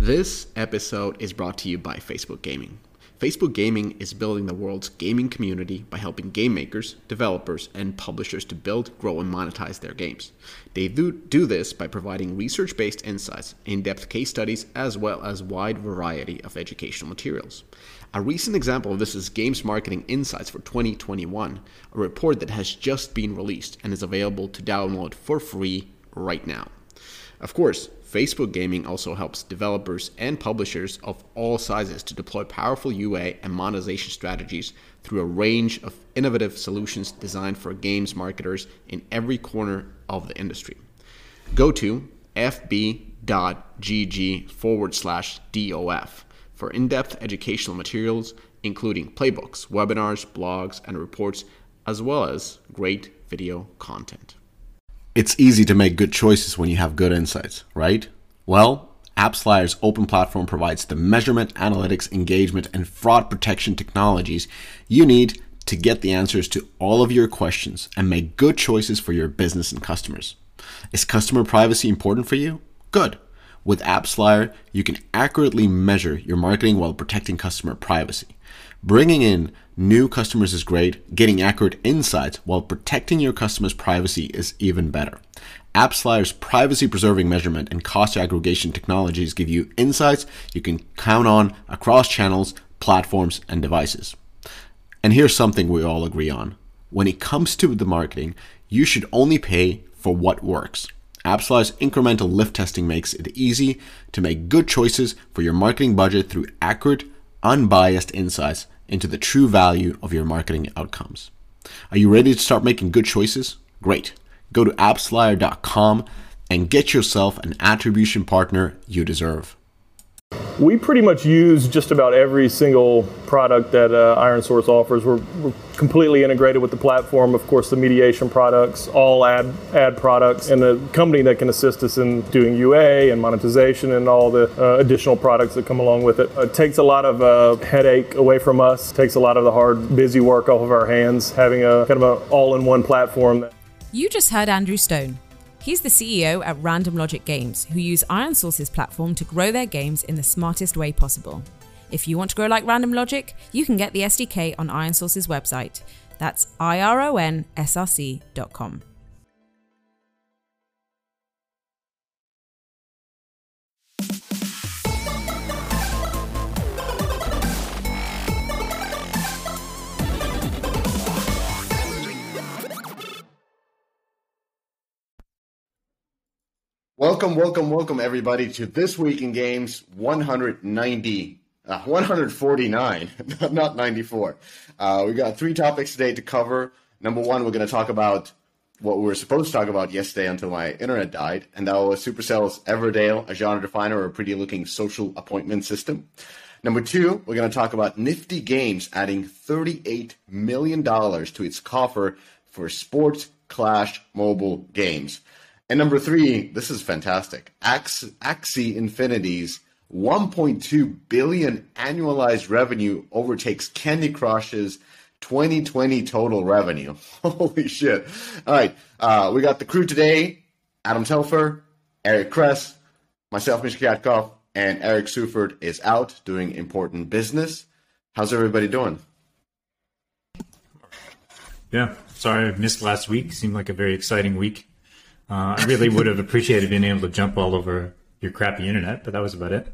This episode is brought to you by Facebook Gaming. Facebook Gaming is building the world's gaming community by helping game makers, developers, and publishers to build, grow, and monetize their games. They do, do this by providing research based insights, in depth case studies, as well as wide variety of educational materials. A recent example of this is Games Marketing Insights for 2021, a report that has just been released and is available to download for free right now. Of course, Facebook Gaming also helps developers and publishers of all sizes to deploy powerful UA and monetization strategies through a range of innovative solutions designed for games marketers in every corner of the industry. Go to fb.gg forward slash DOF for in depth educational materials, including playbooks, webinars, blogs, and reports, as well as great video content it's easy to make good choices when you have good insights, right? Well, AppsFlyer's open platform provides the measurement, analytics, engagement, and fraud protection technologies you need to get the answers to all of your questions and make good choices for your business and customers. Is customer privacy important for you? Good. With AppsFlyer, you can accurately measure your marketing while protecting customer privacy. Bringing in new customers is great. Getting accurate insights while protecting your customers' privacy is even better. AppsFlyer's privacy preserving measurement and cost aggregation technologies give you insights you can count on across channels, platforms, and devices. And here's something we all agree on. When it comes to the marketing, you should only pay for what works. AppsFlyer's incremental lift testing makes it easy to make good choices for your marketing budget through accurate, unbiased insights into the true value of your marketing outcomes. Are you ready to start making good choices? Great. Go to appsflyer.com and get yourself an attribution partner you deserve. We pretty much use just about every single product that uh, ironSource offers. We're, we're, completely integrated with the platform. Of course, the mediation products, all ad ad products, and the company that can assist us in doing UA and monetization and all the uh, additional products that come along with it. It takes a lot of uh, headache away from us. Takes a lot of the hard, busy work off of our hands. Having a kind of an all-in-one platform. You just heard Andrew Stone He's the CEO at Random Logic Games, who use ironSource's platform to grow their games in the smartest way possible. If you want to grow like Random Logic, you can get the SDK on ironSource's website. That's ironsrc.com. Welcome, welcome, welcome, everybody, to This Week in Games 190, uh, 149, not 94. Uh, we got three topics today to cover. Number one, we're going to talk about what we were supposed to talk about yesterday until my internet died, and that was Supercell's Everdale, a genre definer or a pretty looking social appointment system. Number two, we're going to talk about Nifty Games adding $38 million to its coffer for sports clash mobile games. And number three, this is fantastic. Axie, Axie Infinity's 1.2 billion annualized revenue overtakes Candy Crush's 2020 total revenue. Holy shit. All right. Uh, we got the crew today Adam Telfer, Eric Kress, myself, Mr. Katkov, and Eric Seufert is out doing important business. How's everybody doing? Yeah. Sorry I missed last week. Seemed like a very exciting week. Uh, I really would have appreciated being able to jump all over your crappy internet, but that was about it.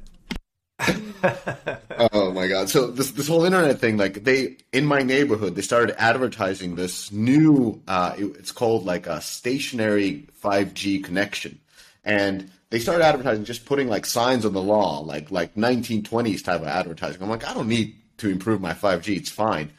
oh my god! So this this whole internet thing, like they in my neighborhood, they started advertising this new. Uh, it, it's called like a stationary 5G connection, and they started advertising just putting like signs on the lawn, like like 1920s type of advertising. I'm like, I don't need to improve my 5G; it's fine.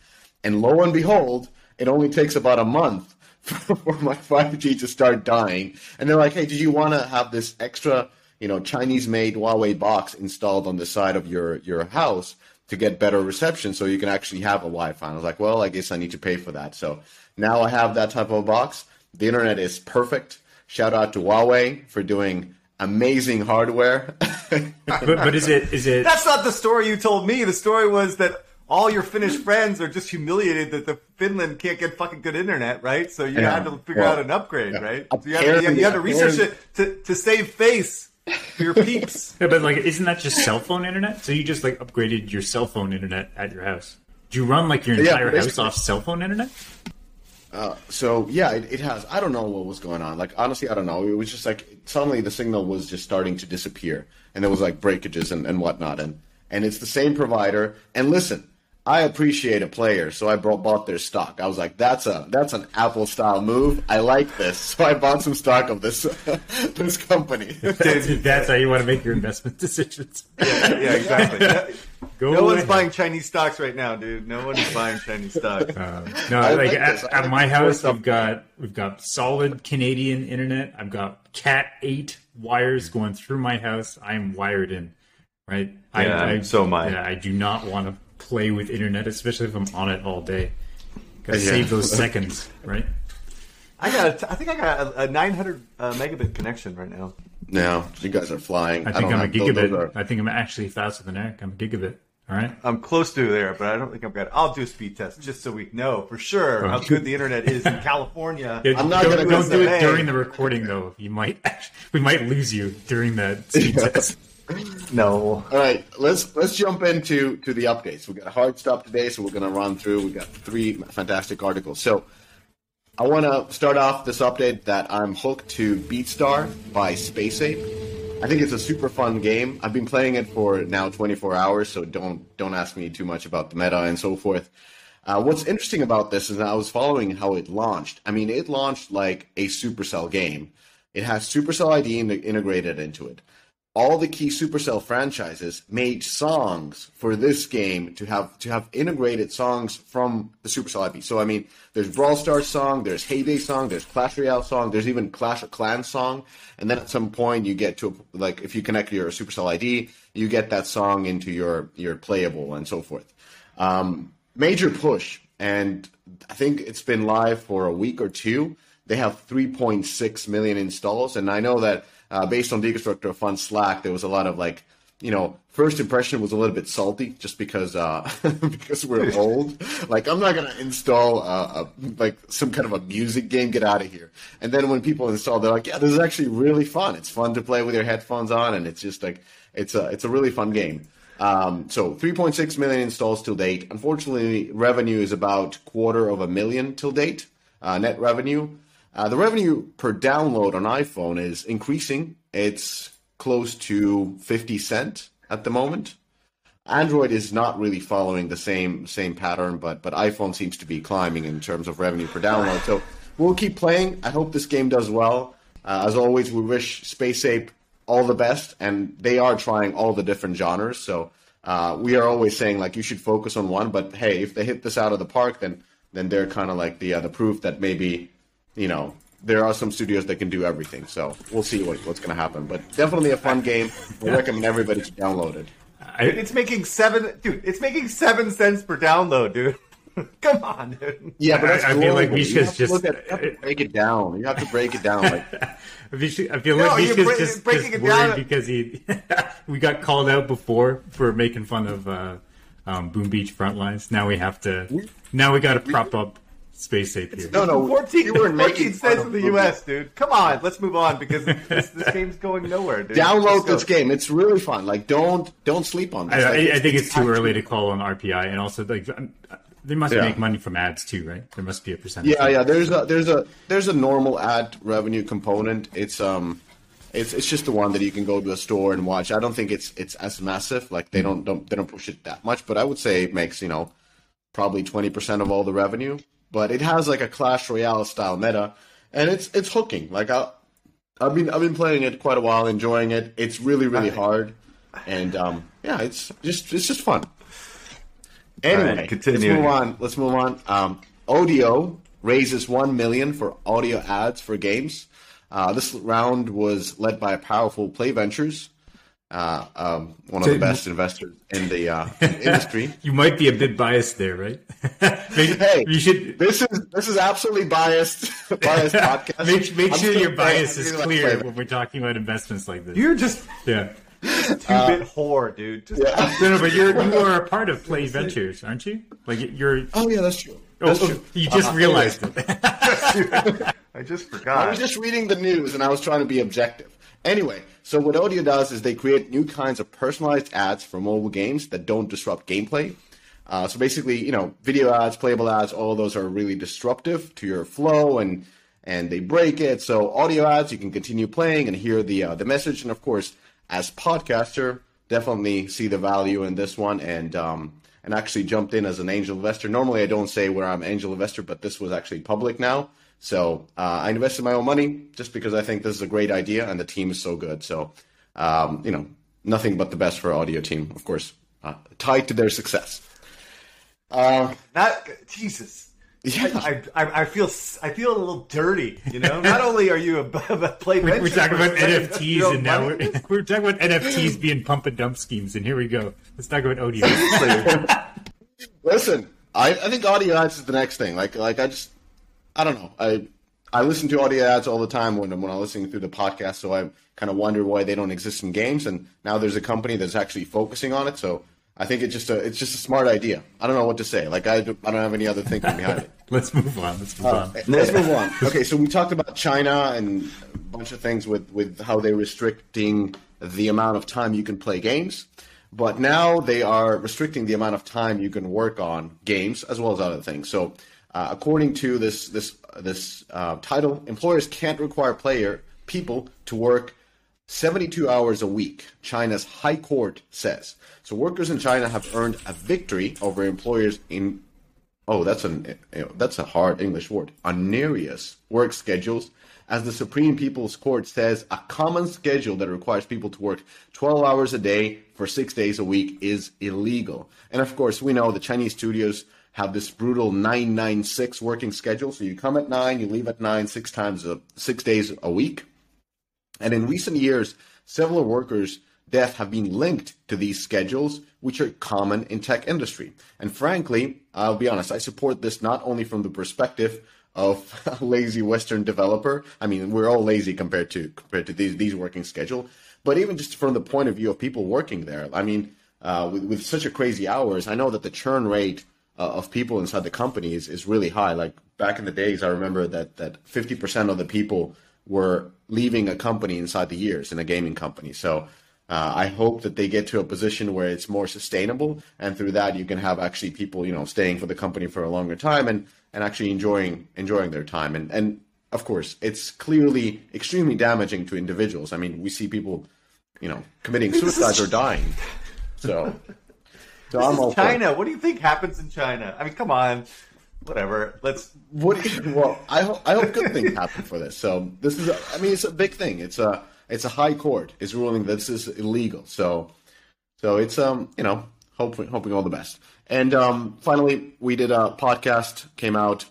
And lo and behold, it only takes about a month for my 5G to start dying. And they're like, hey, did you want to have this extra, you know, Chinese made Huawei box installed on the side of your, your house to get better reception so you can actually have a Wi Fi? I was like, well, I guess I need to pay for that. So now I have that type of a box. The internet is perfect. Shout out to Huawei for doing amazing hardware. but, but is it is it? That's not the story you told me. The story was that all your Finnish friends are just humiliated that the Finland can't get fucking good internet, right? So you yeah. had to figure well, out an upgrade, yeah. right? So you had, to, you had to research it to, to save face For your peeps. Yeah, but like, isn't that just cell phone internet? So you just like upgraded your cell phone internet at your house. Do you run like your Yeah, entire house off cell phone internet? Uh, so yeah, it, it has. I don't know what was going on. Like honestly, I don't know. It was just like suddenly the signal was just starting to disappear, and there was like breakages and, and whatnot. And and it's the same provider. And listen, I appreciate a player, so I brought, bought their stock. I was like, that's a that's an Apple style move. I like this, so I bought some stock of this this company. That's how you want to make your investment decisions. Yeah, yeah, exactly. No, Go no one's buying Chinese stocks right now, dude. No one's buying Chinese stocks. Um, no, I like like at, at my house, stuff. we've got we've got solid Canadian internet. I've got Cat eight wires going through my house. I'm wired in, right? Yeah, so am I. Yeah, I do not want to play with internet, especially if I'm on it all day. Gotta Yeah. save those seconds, right? I got. A, I think I got a, a 900 uh, megabit connection right now. Now you guys are flying. I think don't I'm a have- those- gigabit. those are- I think I'm actually faster than Eric. I'm a gigabit. All right. I'm close to there, but I don't think I've got. I'll do a speed test just so we know for sure how good the internet is in California. Yeah, I'm not don't, gonna don't it during the recording though. You might we might lose you during that speed test. No. All right, let's let's jump into to the updates. We got a hard stop today, so we're going to run through. We got three fantastic articles. So I want to start off this update that I'm hooked to BeatStar by Space Ape. I think it's a super fun game. I've been playing it for now 24 hours, so don't don't ask me too much about the meta and so forth. Uh, what's interesting about this is I was following how it launched. I mean, it launched like a Supercell game. It has Supercell ID in- integrated into it all the key Supercell franchises made songs for this game to have to have integrated songs from the Supercell IP. So I mean, there's Brawl Stars song, there's Hay Day song, there's Clash Royale song, there's even Clash of Clans song, and then at some point you get to like if you connect your Supercell ID, you get that song into your your playable and so forth. Um, major push, and I think it's been live for a week or two. They have 3.6 million installs, and I know that uh, based on Deconstructor of Fun Slack, there was a lot of like, you know, first impression was a little bit salty just because uh, because we're old. Like, I'm not gonna install uh, a, like some kind of a music game. Get out of here. And then when people install, they're like, yeah, this is actually really fun. It's fun to play with your headphones on, and it's just like it's a it's a really fun game. Um, so 3.6 million installs till date. Unfortunately, revenue is about quarter of a million till date. Uh, net revenue. Uh, the revenue per download on iPhone is increasing. It's close to 50 cent at the moment. Android is not really following the same same pattern, but but iPhone seems to be climbing in terms of revenue per download. So we'll keep playing. I hope this game does well. Uh, as always, we wish Space Ape all the best, and they are trying all the different genres. So uh, we are always saying like you should focus on one. But hey, if they hit this out of the park, then then they're kind of like the uh, the proof that maybe you know there are some studios that can do everything. So we'll see what, what's going to happen. But definitely a fun game. I recommend everybody to download it. I, It's making seven, dude. It's making seven cents per download, dude. Come on, dude. Yeah, but that's I- I feel like global. Mishka's you have to just- look at, you have to break it down. You have to break it down. Like, I feel I feel No, like you're Mishka's break- just, breaking just it down. worried because he we got called out before for making fun of uh, um, Boom Beach Frontlines. Now we have to. Now we got to prop up Space Ape here. no, no, 14, you weren't 14 making fun cents in the Boom U.S., dude. Come on, let's move on because this, this game's going nowhere, dude. download this game. It's really fun. Like, don't don't sleep on this. I, Like, I, I think it's too early to call on RPI, and also like um, they must Yeah. make money from ads too, right? There must be a percentage. Yeah, yeah. There's a there's a there's a normal ad revenue component. It's um, it's it's just the one that you can go to a store and watch. I don't think it's it's as massive. Like they don't don't they don't push it that much. But I would say it makes you know probably twenty percent of all the revenue. But it has like a Clash Royale style meta, and it's it's hooking. Like I. I've been I've been playing it quite a while, enjoying it. It's really really hard, and um, yeah, it's just it's just fun. Anyway, right, continue. let's move on. Let's move on. Um, Audio raises one million for audio ads for games. Uh, this round was led by Powerful Play Ventures, uh, um, one of the best investors in the uh, industry. You might be a bit biased there, right? Maybe, Hey, you should This is this is absolutely biased biased podcast. make, make sure your bias is clear when we're talking about investments like this. You're just yeah. two-bit whore, dude. Just Yeah. No, no, but you're you are a part of Play Ventures, aren't you? Like you're. Oh yeah, that's true. Oh, That's oh, true. you just Uh, realized it. I just forgot. I was just reading the news and I was trying to be objective. Anyway, so what Audio does is they create new kinds of personalized ads for mobile games that don't disrupt gameplay. Uh, so basically, you know, video ads, playable ads, all those are really disruptive to your flow and and they break it. So audio ads, you can continue playing and hear the uh, the message. And of course, as podcaster, definitely see the value in this one and um, and actually jumped in as an angel investor. Normally, I don't say where I'm angel investor, but this was actually public now. So uh, I invested my own money just because I think this is a great idea and the team is so good. So um, you know, nothing but the best for audio team, of course, uh, tied to their success. Uh, Not Jesus. Yeah, I, I, I, feel I feel a little dirty. You know, not only are you a, a play we're, we're talking about NFTs and now we're, we're, talking about NFTs being pump and dump schemes, and here we go. Let's talk about audio. Listen, I, I think audio ads is the next thing. Like like I just I don't know. I I listen to audio ads all the time when when I'm listening through the podcast, so I kind of wonder why they don't exist in games. And now there's a company that's actually focusing on it, so I think it's just a it's just a smart idea. I don't know what to say. Like I, I don't have any other thinking behind it. let's move on. Let's move uh, on. Let's move on. Okay, so we talked about China and a bunch of things with with how they're restricting the amount of time you can play games, but now they are restricting the amount of time you can work on games as well as other things. So, uh, according to this this this uh, title, employers can't require player people to work 72 hours a week. China's High Court says. So workers in China have earned a victory over employers in oh that's an that's a hard English word onerous work schedules as the Supreme People's Court says a common schedule that requires people to work 12 hours a day for 6 days a week is illegal. And of course, we know the Chinese studios have this brutal 996 working schedule so you come at 9, you leave at 9 6 times a, 6 days a week. And in recent years, several workers deaths have been linked to these schedules, which are common in tech industry. And frankly, I'll be honest, I support this not only from the perspective of a lazy Western developer. I mean, we're all lazy compared to compared to these these working schedule, but even just from the point of view of people working there. I mean, uh, with, with such a crazy hours, I know that the churn rate uh, of people inside the company is, is really high. Like back in the days, I remember that that 50% of the people were leaving a company inside the years in a gaming company. So uh, I hope that they get to a position where it's more sustainable, and through that you can have actually people, you know, staying for the company for a longer time and and actually enjoying enjoying their time. And and of course, it's clearly extremely damaging to individuals. I mean, we see people, you know, committing suicide or dying. So, so this I'm all China. What do you think happens in China? I mean, come on whatever. Let's. What? Well, I hope I hope good things happen for this. So this is. A, I mean, it's a big thing. It's a it's a high court is ruling that this is illegal. So so it's um you know hoping hoping all the best. And um, finally, we did a podcast came out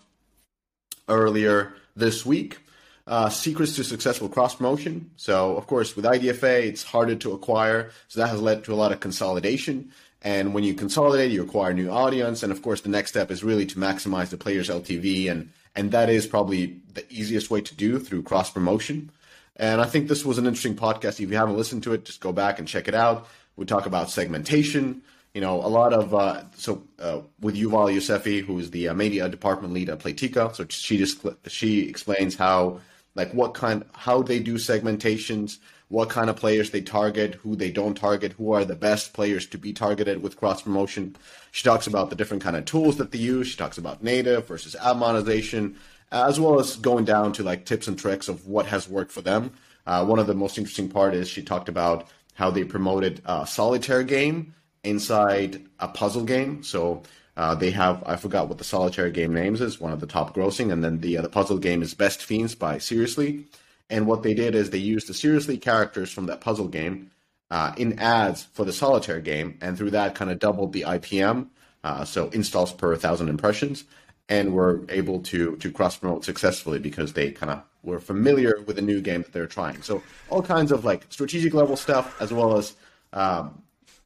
earlier this week. Uh, secrets to successful cross promotion. So, of course, with IDFA, it's harder to acquire. So that has led to a lot of consolidation. And when you consolidate, you acquire new audience. And of course, the next step is really to maximize the player's LTV. And, and that is probably the easiest way to do through cross promotion. And I think this was an interesting podcast. If you haven't listened to it, just go back and check it out. We talk about segmentation. You know, a lot of uh, so uh, with Yuval Yosefi, who is the uh, media department lead at Playtika. So she just she explains how like what kind how they do segmentations, what kind of players they target, who they don't target, who are the best players to be targeted with cross promotion. She talks about the different kind of tools that they use. She talks about native versus ad monetization as well as going down to like tips and tricks of what has worked for them. Uh, one of the most interesting part is she talked about how they promoted a solitaire game inside a puzzle game. So uh, they have I forgot what the solitaire game names is, one of the top grossing, and then the uh, the puzzle game is Best Fiends by Seriously. And what they did is they used the Seriously characters from that puzzle game uh, in ads for the solitaire game, and through that kind of doubled the IPM, uh, so installs per thousand impressions and were able to to cross promote successfully because they kind of were familiar with the new game that they're trying. So all kinds of like strategic level stuff as well as um,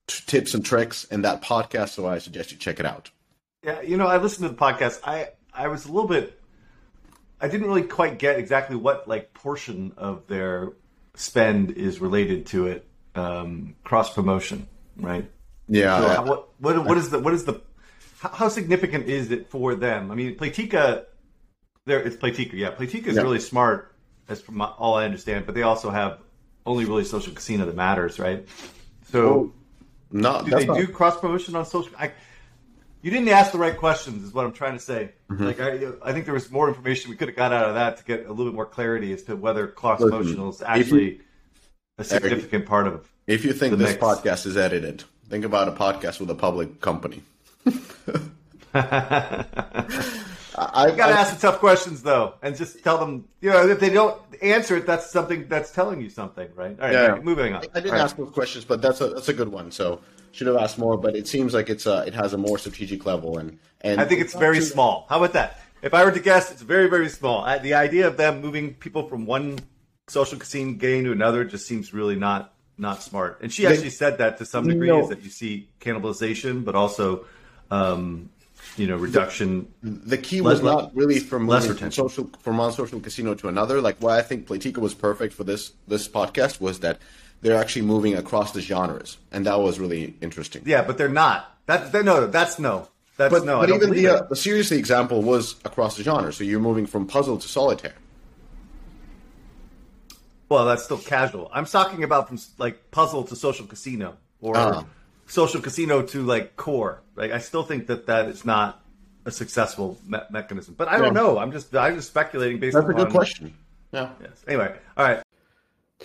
t- tips and tricks in that podcast. So I suggest you check it out. Yeah, you know, I listened to the podcast. I I was a little bit. I didn't really quite get exactly what like portion of their spend is related to it. Um, cross promotion, right? Yeah. So how, what what what is the what is the how, significant is it for them? I mean, Playtika, there it's Playtika. Yeah, Playtika is yeah. really smart, as from all I understand. But they also have only really social casino that matters, right? So, No, do they not- do cross promotion on social? I, you didn't ask the right questions, is what I'm trying to say. Mm-hmm. Like, I, I think there was more information we could have got out of that to get a little bit more clarity as to whether cross Listen, promotional is actually a significant part of. It. If you think this mix. podcast is edited, think about a podcast with a public company. I, You gotta I- ask the tough questions though, and just tell them. You know, if they don't answer it, that's something that's telling you something, right? All right, Yeah. moving on. I didn't All right. ask those questions, but that's a that's a good one. So should have asked more, but it seems like it's uh it has a more strategic level and and I think it's very small. How about that? If I were to guess, it's very, very small. I, the idea of them moving people from one social casino game to another just seems really not not smart. And she actually said that to some degree No. is that you see cannibalization, but also, um, you know, reduction. The key Less- was not really from less from social from one social casino to another. Like why I think Playtika was perfect for this this podcast was that they're actually moving across the genres, and that was really interesting. Yeah, but they're not. That's they're, no, that's no. That's But, no. But even the, uh, the seriously example was across the genre. So you're moving from puzzle to solitaire. Well, that's still casual. I'm talking about from like puzzle to social casino or Ah. social casino to like core. Like I still think that that is not a successful me- mechanism. But I don't Yeah. know. I'm just I'm just speculating based That's a good question. Yeah. Yes. Anyway, all right.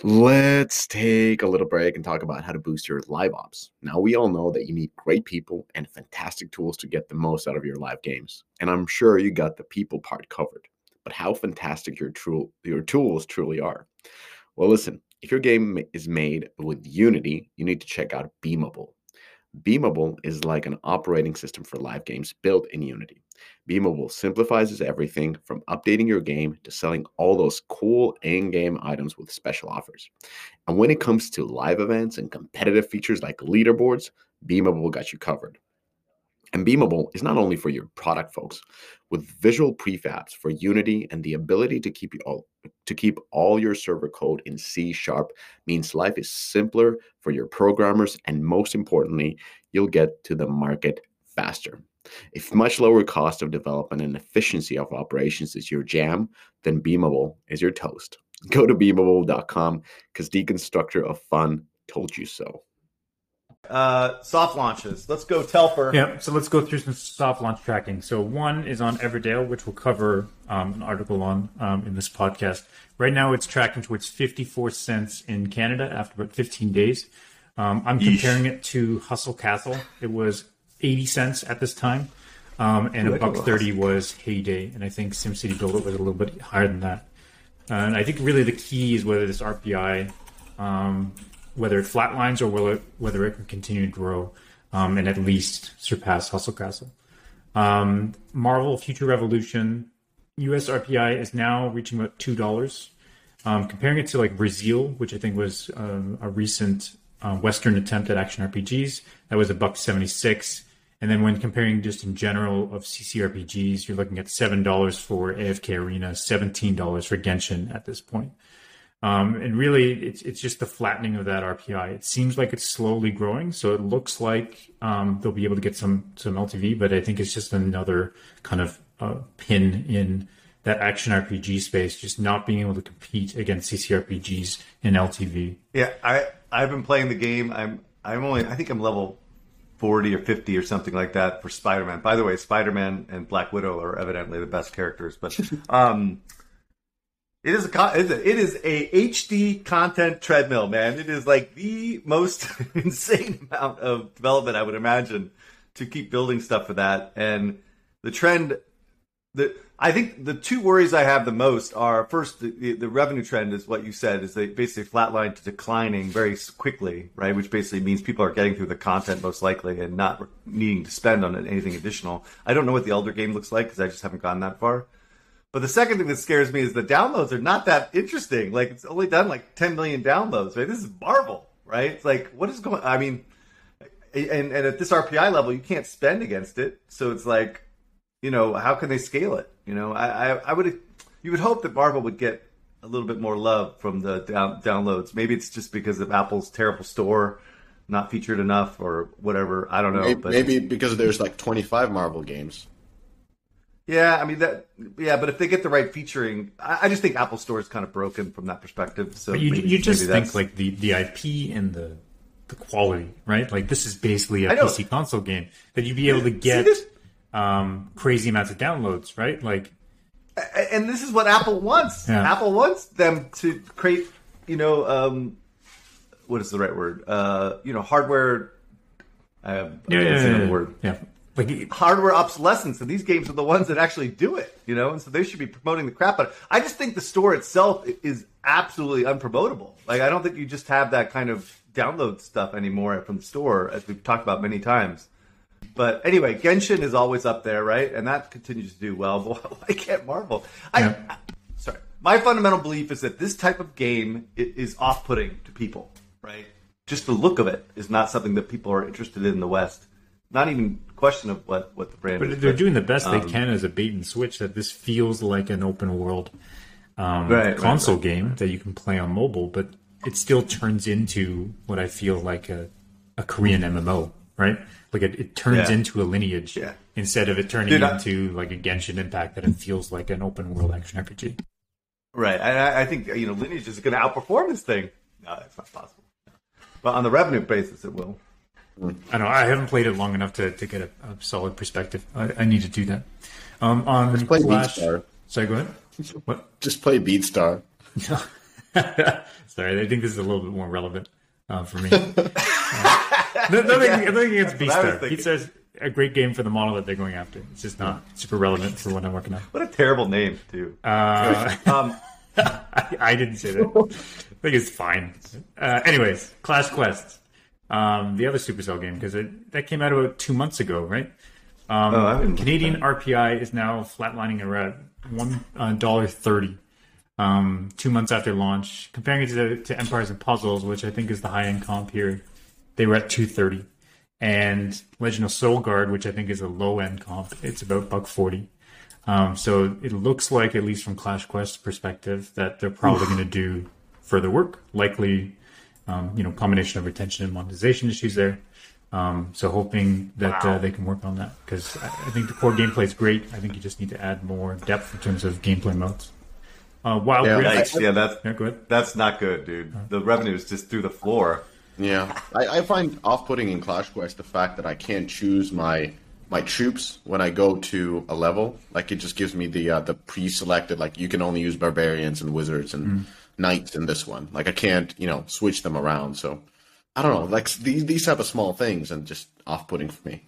Let's take a little break and talk about how to boost your live ops. Now, we all know that you need great people and fantastic tools to get the most out of your live games. And I'm sure you got the people part covered. But how fantastic your, tool, your tools truly are. Well, listen, if your game is made with Unity, you need to check out Beamable. Beamable is like an operating system for live games built in Unity. Beamable simplifies everything from updating your game to selling all those cool in game items with special offers. And when it comes to live events and competitive features like leaderboards, Beamable got you covered. And Beamable is not only for your product folks, with visual prefabs for Unity and the ability to keep all to keep all your server code in C sharp means life is simpler for your programmers and most importantly, you'll get to the market faster. If much lower cost of development and efficiency of operations is your jam, then Beamable is your toast. Go to beamable.com because Deconstructor of Fun told you so. Uh, soft launches. Let's go Telfer. Yeah, so let's go through some soft launch tracking. So one is on Everdale, which we'll cover um, an article on um, in this podcast. Right now, it's tracking towards 54 cents in Canada after about 15 days. Um, I'm comparing it to Hustle Castle. It was 80 cents at this time, um, and a buck 30 was Hay Day, and I think SimCity Build It was a little bit higher than that. And I think really the key is whether this RPI, um, whether it flatlines or whether, whether it can continue to grow um, and at least surpass Hustle Castle. Um, Marvel Future Revolution, US RPI is now reaching about $2. Um, comparing it to like Brazil, which I think was um, a recent uh, Western attempt at action RPGs, that was a buck 76. And then when comparing just in general of CCRPGs, you're looking at seven dollars for AFK Arena, seventeen dollars for Genshin at this point. Um, and really, it's it's just the flattening of that RPI. It seems like it's slowly growing, so it looks like um, they'll be able to get some some LTV, but I think it's just another kind of uh, pin in that action RPG space, just not being able to compete against CCRPGs in LTV. Yeah, I I've been playing the game. I'm I'm only I think I'm level forty or fifty or something like that for Spider Man. By the way, Spider Man and Black Widow are evidently the best characters, but um, it is a it is a, it is a HD content treadmill, man. It is like the most insane amount of development I would imagine to keep building stuff for that, and the trend the I think the two worries I have the most are first the, the, the revenue trend is what you said is they basically flatline to declining very quickly, right? Which basically means people are getting through the content most likely and not needing to spend on anything additional. I don't know what the Elder game looks like because I just haven't gone that far. But the second thing that scares me is the downloads are not that interesting. Like it's only done like 10 million downloads, right? This is Marvel, right? It's like what is going? I mean, and and at this RPI level, you can't spend against it, so it's like you know, how can they scale it? You know, I, I, I would, you would hope that Marvel would get a little bit more love from the down, downloads. Maybe it's just because of Apple's terrible store, not featured enough or whatever. I don't know. Maybe, but maybe because there's like 25 Marvel games. Yeah, I mean that. Yeah, but if they get the right featuring, I, I just think Apple Store is kind of broken from that perspective. So But you, maybe- you just think like the, the IP and the the quality, right? Like this is basically a. PC console game that you'd be able to get this- um, crazy amounts of downloads, right? Like and this is what Apple wants. Yeah. Apple wants them to create, you know, um, what is the right word? Uh, you know, hardware. I, have, I yeah, yeah, yeah, yeah. word. yeah. Like Hardware obsolescence, and these games are the ones that actually do it. You know, and so they should be promoting the crap out. I just think the store itself is absolutely unpromotable. Like, I don't think you just have that kind of download stuff anymore from the store, as we've talked about many times. But anyway, Genshin is always up there, right? And that continues to do well. But why can't Marvel? I, Yeah. I- sorry. My fundamental belief is that this type of game is off-putting to people, right? Just the look of it is not something that people are interested in in the West. Not even question of what what the brand. is, But they're doing the best um, they can as a bait and switch. That this feels like an open world um, Right, right, console right. game that you can play on mobile, but it still turns into what I feel like a, a Korean MMO, right? Like it, it turns Yeah. into a lineage Yeah. instead of it turning Dude, I- into like a Genshin Impact that it feels like an open world action RPG. Right. I, I- I think you know Lineage is going to outperform this thing. No, it's not possible. But on the revenue basis, it will. I know. I haven't played it long enough to, to get a, a solid perspective. I, I need to do that. Um, on Let's play Clash- Beatstar. Sorry, go ahead. What? Just play Beatstar. Sorry, I think this is a little bit more relevant uh, for me. Uh, no- nothing, nothing against That's what I was Beatstar. Beatstar's a great game for the model that they're going after. It's just not super relevant for what I'm working on. What a terrible name, too. Uh, Um, I, I didn't say that. I think it's fine. Uh, anyways, Clash Quest, um, the other Supercell game, because that came out about two months ago, right? Um, Oh, Canadian RPI is now flatlining around one uh, thirty. Um, two months after launch, comparing it to, to Empires and Puzzles, which I think is the high end comp here, they were at two thirty, and Legend of Solgard, which I think is a low end comp, it's about buck forty. Um, so it looks like, at least from Clash Quest perspective, that they're probably going to do further work. Likely, um, you know, combination of retention and monetization issues there. Um, so hoping that uh, they can work on that because I, I think the core gameplay is great. I think you just need to add more depth in terms of gameplay modes. Uh, Wild Yeah, Yeah, that's Yeah, go that's not good, dude. The revenue is just through the floor. Yeah, I, I find off-putting in Clash Quest the fact that I can't choose my my troops when I go to a level. Like it just gives me the uh, the pre-selected. Like you can only use barbarians and wizards and knights in this one. Like I can't you know switch them around. So I don't know. Like these these type of small things and just off-putting for me.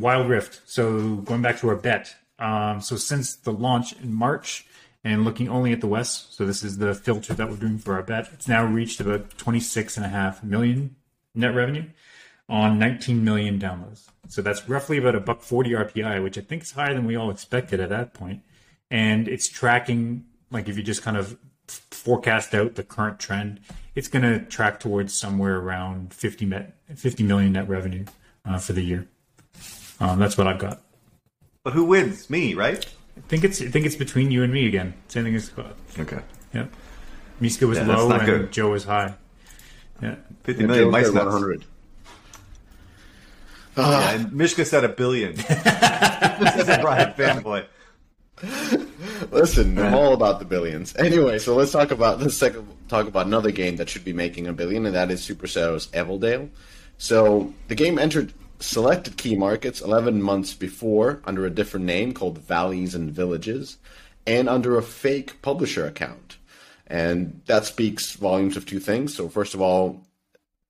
Wild Rift. So going back to our bet. Um, so since the launch in March and looking only at the West, so this is the filter that we're doing for our bet, it's now reached about 26.5 million net revenue on 19 million downloads. So that's roughly about a buck 40 RPI, which I think is higher than we all expected at that point. And it's tracking, like if you just kind of forecast out the current trend, it's going to track towards somewhere around 50, met, 50 million net revenue uh, for the year. Um, that's what I've got. But who wins? Me, right? I think it's I think it's between you and me again. Same thing as Scott. Okay. Yeah. Miska was Yeah, low and good. Joe was high. Yeah. Fifty million mice nuts. 100. Yeah, and Mishka said a billion. this is a Brian fanboy. Listen, I'm all about the billions. Anyway, so let's talk about let's talk, talk about another game that should be making a billion, and that is Supercell's Everdale. So the game entered selected key markets 11 months before under a different name called Valleys and Villages, and under a fake publisher account. And that speaks volumes of two things. So first of all,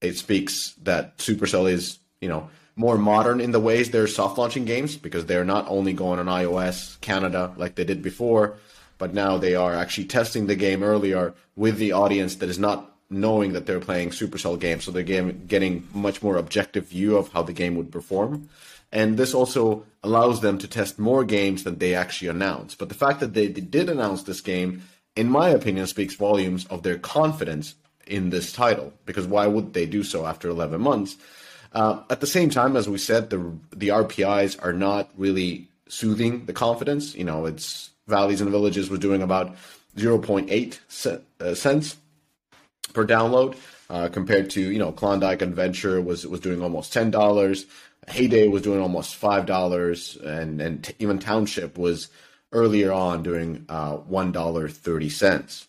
it speaks that Supercell is, you know, more modern in the ways they're soft launching games because they're not only going on iOS, Canada like they did before, but now they are actually testing the game earlier with the audience that is not knowing that they're playing Supercell games. So they're game, getting much more objective view of how the game would perform. And this also allows them to test more games than they actually announce. But the fact that they, did announce this game, in my opinion, speaks volumes of their confidence in this title. Because why would they do so after 11 months? Uh, at the same time, as we said, the the RPIs are not really soothing the confidence. You know, it's Valleys and Villages was doing about 0.8 ce- uh, cents, per download, uh, compared to you know Klondike Adventure was was doing almost ten dollars. Hay Day was doing almost five dollars, and and t- even Township was earlier on doing uh, one dollar thirty cents.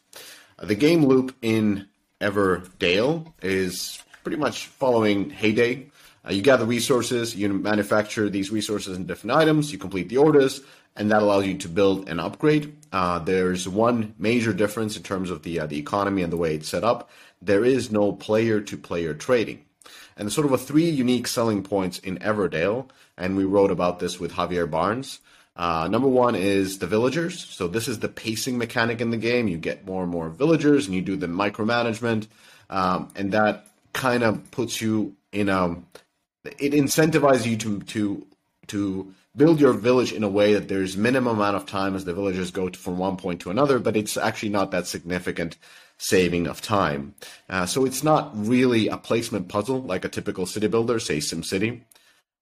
The game loop in Everdale is pretty much following Hay Day. Uh, you gather resources, you manufacture these resources in different items, you complete the orders, and that allows you to build and upgrade. Uh, there's one major difference in terms of the uh, the economy and the way it's set up. There is no player-to-player trading, and sort of a three unique selling points in Everdale, and we wrote about this with Javier Barnes. Uh, number one is the villagers. So this is the pacing mechanic in the game. You get more and more villagers, and you do the micromanagement, um, and that kind of puts you in a. It incentivizes you to to to build your village in a way that there's minimum amount of time as the villagers go to, from one point to another, but it's actually not that significant saving of time. Uh, so it's not really a placement puzzle like a typical city builder, say SimCity.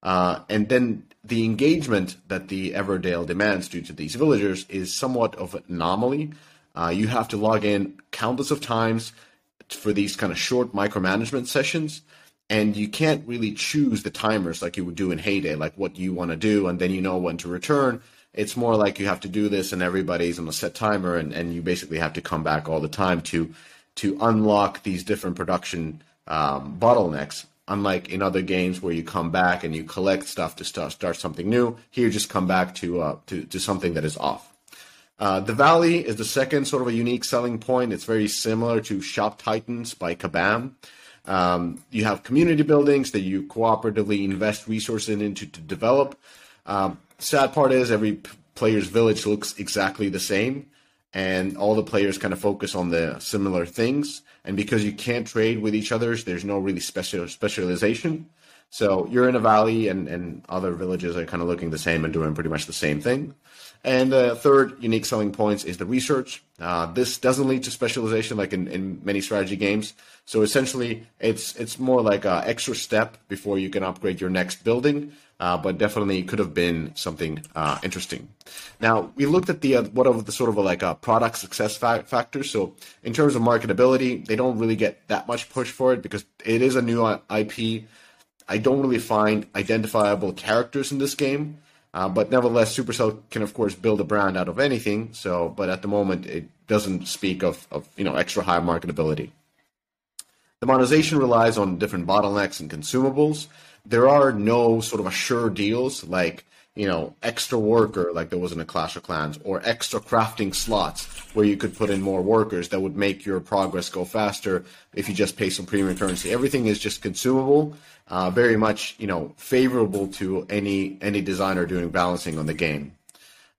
Uh, and then the engagement that the Everdale demands due to these villagers is somewhat of an anomaly. Uh, you have to log in countless of times for these kind of short micromanagement sessions and you can't really choose the timers like you would do in Hay Day, like what you want to do, and then you know when to return. It's more like you have to do this, and everybody's on a set timer, and, and you basically have to come back all the time to to unlock these different production um, bottlenecks. Unlike in other games where you come back and you collect stuff to start start something new, here just come back to uh, to to something that is off. Uh, the Valley is the second sort of a unique selling point. It's very similar to Shop Titans by Kabam. Um, you have community buildings that you cooperatively invest resources into to develop. Um, sad part is every player's village looks exactly the same, and all the players kind of focus on the similar things. And because you can't trade with each other, there's no really special specialization. So you're in a valley, and, and other villages are kind of looking the same and doing pretty much the same thing. And the third unique selling points is the research. Uh, this doesn't lead to specialization like in, in many strategy games. So essentially, it's it's more like an extra step before you can upgrade your next building. Uh, but definitely could have been something uh, interesting. Now we looked at the uh, what of the sort of a, like a product success fa- factors. So in terms of marketability, they don't really get that much push for it because it is a new IP. I don't really find identifiable characters in this game. Uh, but nevertheless, Supercell can of course build a brand out of anything. So, but at the moment, it doesn't speak of, of you know extra high marketability. The monetization relies on different bottlenecks and consumables. There are no sort of assured deals like you know extra worker like there was in a Clash of Clans or extra crafting slots where you could put in more workers that would make your progress go faster if you just pay some premium currency. Everything is just consumable uh, very much you know favorable to any any designer doing balancing on the game.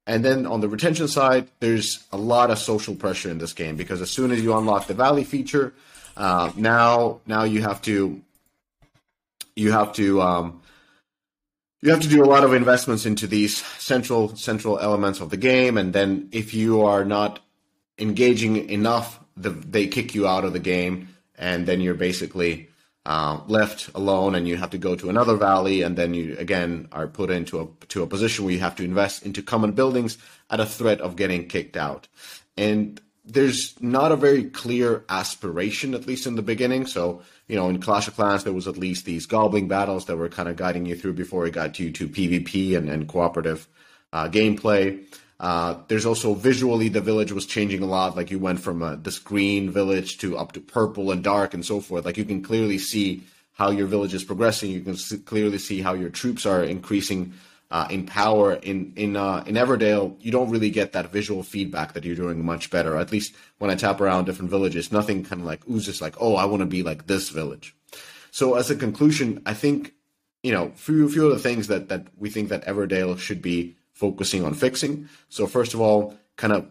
And then on the retention side, there's a lot of social pressure in this game because as soon as you unlock the valley feature, uh, now now you have to you have to um, you have to do a lot of investments into these central central elements of the game, and then if you are not engaging enough, the, they kick you out of the game, and then you're basically uh, left alone and you have to go to another valley and then you again are put into a to a position where you have to invest into common buildings at a threat of getting kicked out. And there's not a very clear aspiration at least in the beginning so you know in clash of clans there was at least these goblin battles that were kind of guiding you through before it got you to pvp and, and cooperative uh, gameplay uh, there's also visually the village was changing a lot. Like you went from uh, this green village to up to purple and dark and so forth. Like you can clearly see how your village is progressing. You can see, clearly see how your troops are increasing uh, in power. In in uh, in Everdale, you don't really get that visual feedback that you're doing much better. At least when I tap around different villages, nothing kind of like oozes like, oh, I want to be like this village. So as a conclusion, I think you know, few few of the things that that we think that Everdale should be focusing on fixing. So first of all, kind of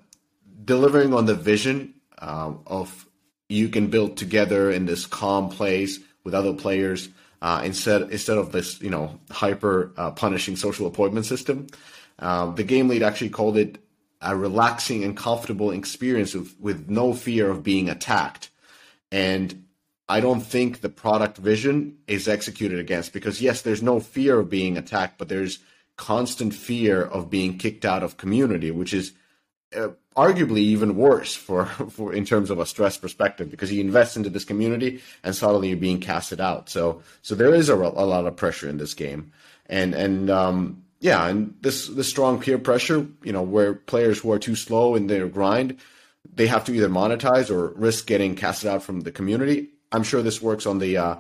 delivering on the vision um, of you can build together in this calm place with other players uh, instead instead of this you know hyper uh, punishing social appointment system. Uh, the game lead actually called it a relaxing and comfortable experience with, with no fear of being attacked. And I don't think the product vision is executed against because yes, there's no fear of being attacked, but there's constant fear of being kicked out of community, which is uh, arguably even worse for, for in terms of a stress perspective because you invest into this community and suddenly you're being casted out. So so there is a, a lot of pressure in this game, and and um, yeah, and this this strong peer pressure, you know, where players who are too slow in their grind, they have to either monetize or risk getting casted out from the community. I'm sure this works on the uh,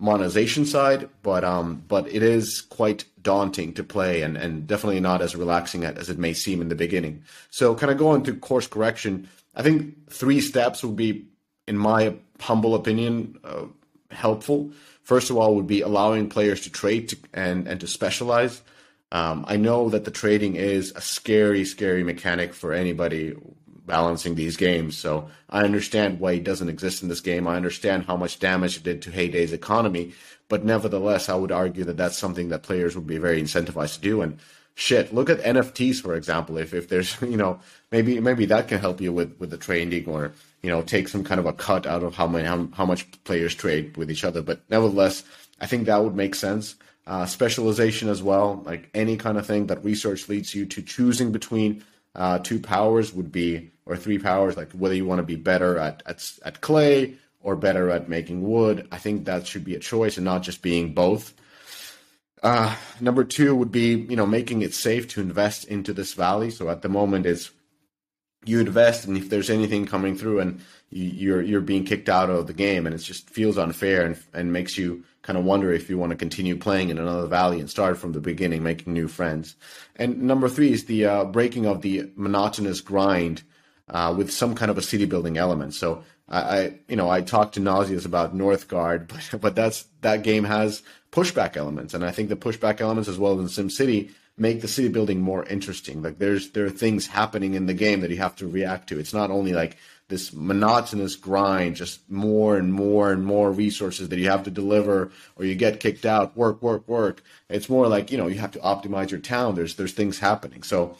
monetization side, but um, but it is quite daunting to play and, and definitely not as relaxing as it may seem in the beginning. So, kind of going through course correction, I think three steps would be, in my humble opinion, uh, helpful. First of all, would be allowing players to trade to, and and to specialize. Um, I know that the trading is a scary, scary mechanic for anybody balancing these games. So I understand why it doesn't exist in this game. I understand how much damage it did to Hay Day's economy. But nevertheless, I would argue that that's something that players would be very incentivized to do. And shit, look at NFTs for example. If if there's you know maybe maybe that can help you with with the trading or you know take some kind of a cut out of how many how, how much players trade with each other. But nevertheless, I think that would make sense. Uh, specialization as well, like any kind of thing that research leads you to choosing between uh, two powers would be or three powers, like whether you want to be better at, at at clay or better at making wood. I think that should be a choice and not just being both. Uh, number two would be, you know, making it safe to invest into this valley. So at the moment, it's you invest, and if there's anything coming through, and you, are you're being kicked out of the game, and it just feels unfair and and makes you kind of wonder if you want to continue playing in another valley and start from the beginning, making new friends. And number three is the uh, breaking of the monotonous grind uh, with some kind of a city building element. So I, you know, I talked to Nauseous about Northgard, but but that's that game has pushback elements, and I think the pushback elements as well as in SimCity make the city building more interesting. Like there's there are things happening in the game that you have to react to. It's not only like this monotonous grind, just more and more and more resources that you have to deliver, or you get kicked out, work, work, work. It's more like you know you have to optimize your town. There's there's things happening. So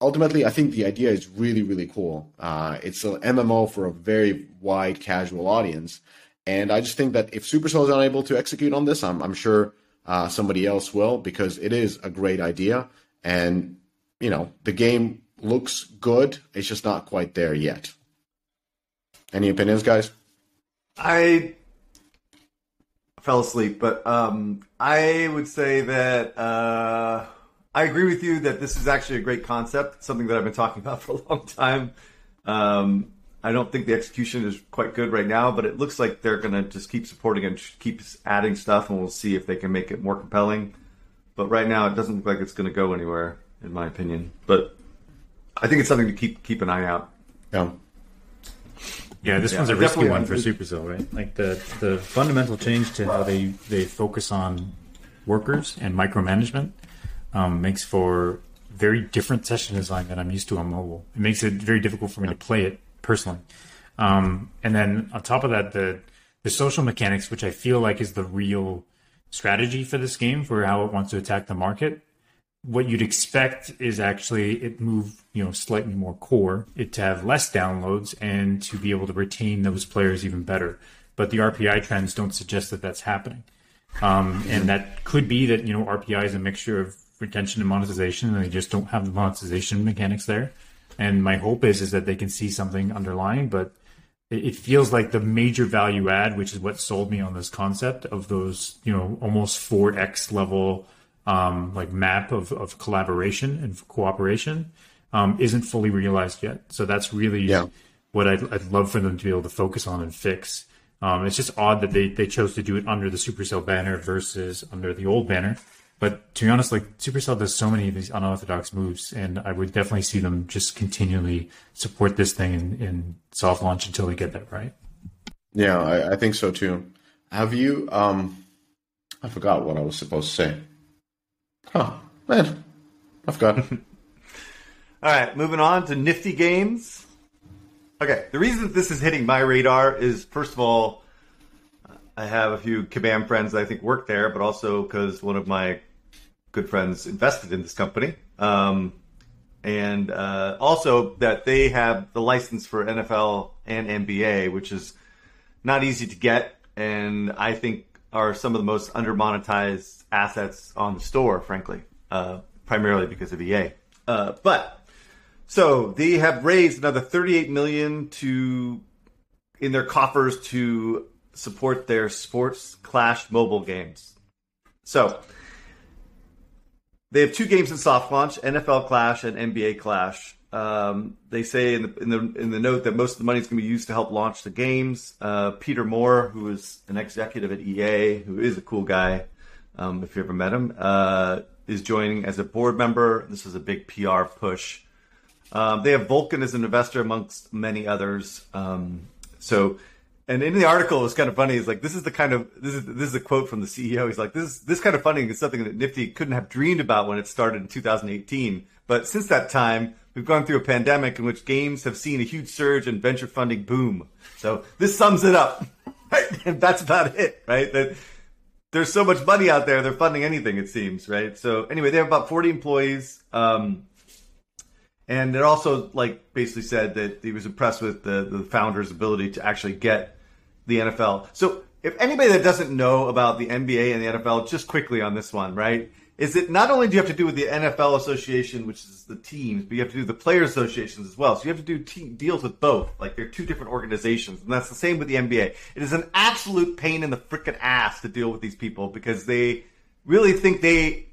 ultimately, I think the idea is really, really cool. Uh, it's an MMO for a very wide casual audience. And I just think that if Supercell is unable to execute on this, I'm, I'm sure uh, somebody else will because it is a great idea. And, you know, the game looks good. It's just not quite there yet. Any opinions, guys? I fell asleep, but um, I would say that. Uh I agree with you that this is actually a great concept, something that I've been talking about for a long time. Um, I don't think the execution is quite good right now, but it looks like they're going to just keep supporting and keep adding stuff, and we'll see if they can make it more compelling. But right now, it doesn't look like it's going to go anywhere, in my opinion. But I think it's something to keep keep an eye out. Yeah. Yeah, this yeah, one's a risky one for Supercell, right? Like the the fundamental change to how they they focus on workers and micromanagement um, makes for very different session design than I'm used to on mobile. It makes it very difficult for me to play it personally. Um, and then on top of that, the the social mechanics, which I feel like is the real strategy for this game for how it wants to attack the market. What you'd expect is actually it move you know slightly more core, it to have less downloads and to be able to retain those players even better. But the RPI trends don't suggest that that's happening. Um, and that could be that you know RPI is a mixture of retention and monetization, and they just don't have the monetization mechanics there. And my hope is is that they can see something underlying, but it, feels like the major value add, which is what sold me on this concept of those, you know, almost four x level um, like map of, of collaboration and cooperation, um, isn't fully realized yet. So that's really yeah. what I'd, I'd love for them to be able to focus on and fix. Um, it's just odd that they, they chose to do it under the Supercell banner versus under the old banner. But to be honest, like Supercell does so many of these unorthodox moves, and I would definitely see them just continually support this thing in, in soft launch until we get that right. Yeah, I, I think so too. Have you? Um, I forgot what I was supposed to say. Huh, man, I forgot. All right, moving on to nifty games. Okay, the reason this is hitting my radar is first of all, I have a few Kabam friends that I think work there, but also because one of my good friends invested in this company. Um, and uh, also that they have the license for NFL and NBA, which is not easy to get, and I think are some of the most under monetized assets on the store, frankly, uh, primarily because of EA. Uh, but So they have raised another 38 million to in their coffers to support their sports clash mobile games. So they have two games in soft launch: NFL Clash and NBA Clash. Um, they say in the, in the in the note that most of the money is going to be used to help launch the games. Uh, Peter Moore, who is an executive at EA, who is a cool guy, um, if you ever met him, uh, is joining as a board member. This is a big PR push. Um, they have Vulcan as an investor amongst many others. Um, so, and in the article, it's kind of funny. It's like this is the kind of this is this is a quote from the CEO. He's like, this this kind of funding is something that Nifty couldn't have dreamed about when it started in 2018. But since that time, we've gone through a pandemic in which games have seen a huge surge and venture funding boom. So this sums it up. And that's about it, right? That there's so much money out there, they're funding anything, it seems, right? So anyway, they have about 40 employees. Um, and it also like basically said that he was impressed with the, the founder's ability to actually get the NFL. So if anybody that doesn't know about the NBA and the NFL, just quickly on this one, right? Is it not only do you have to do with the NFL Association, which is the teams, but you have to do the player Associations as well. So you have to do te- deals with both. Like they're two different organizations, and that's the same with the NBA. It is an absolute pain in the freaking ass to deal with these people because they really think they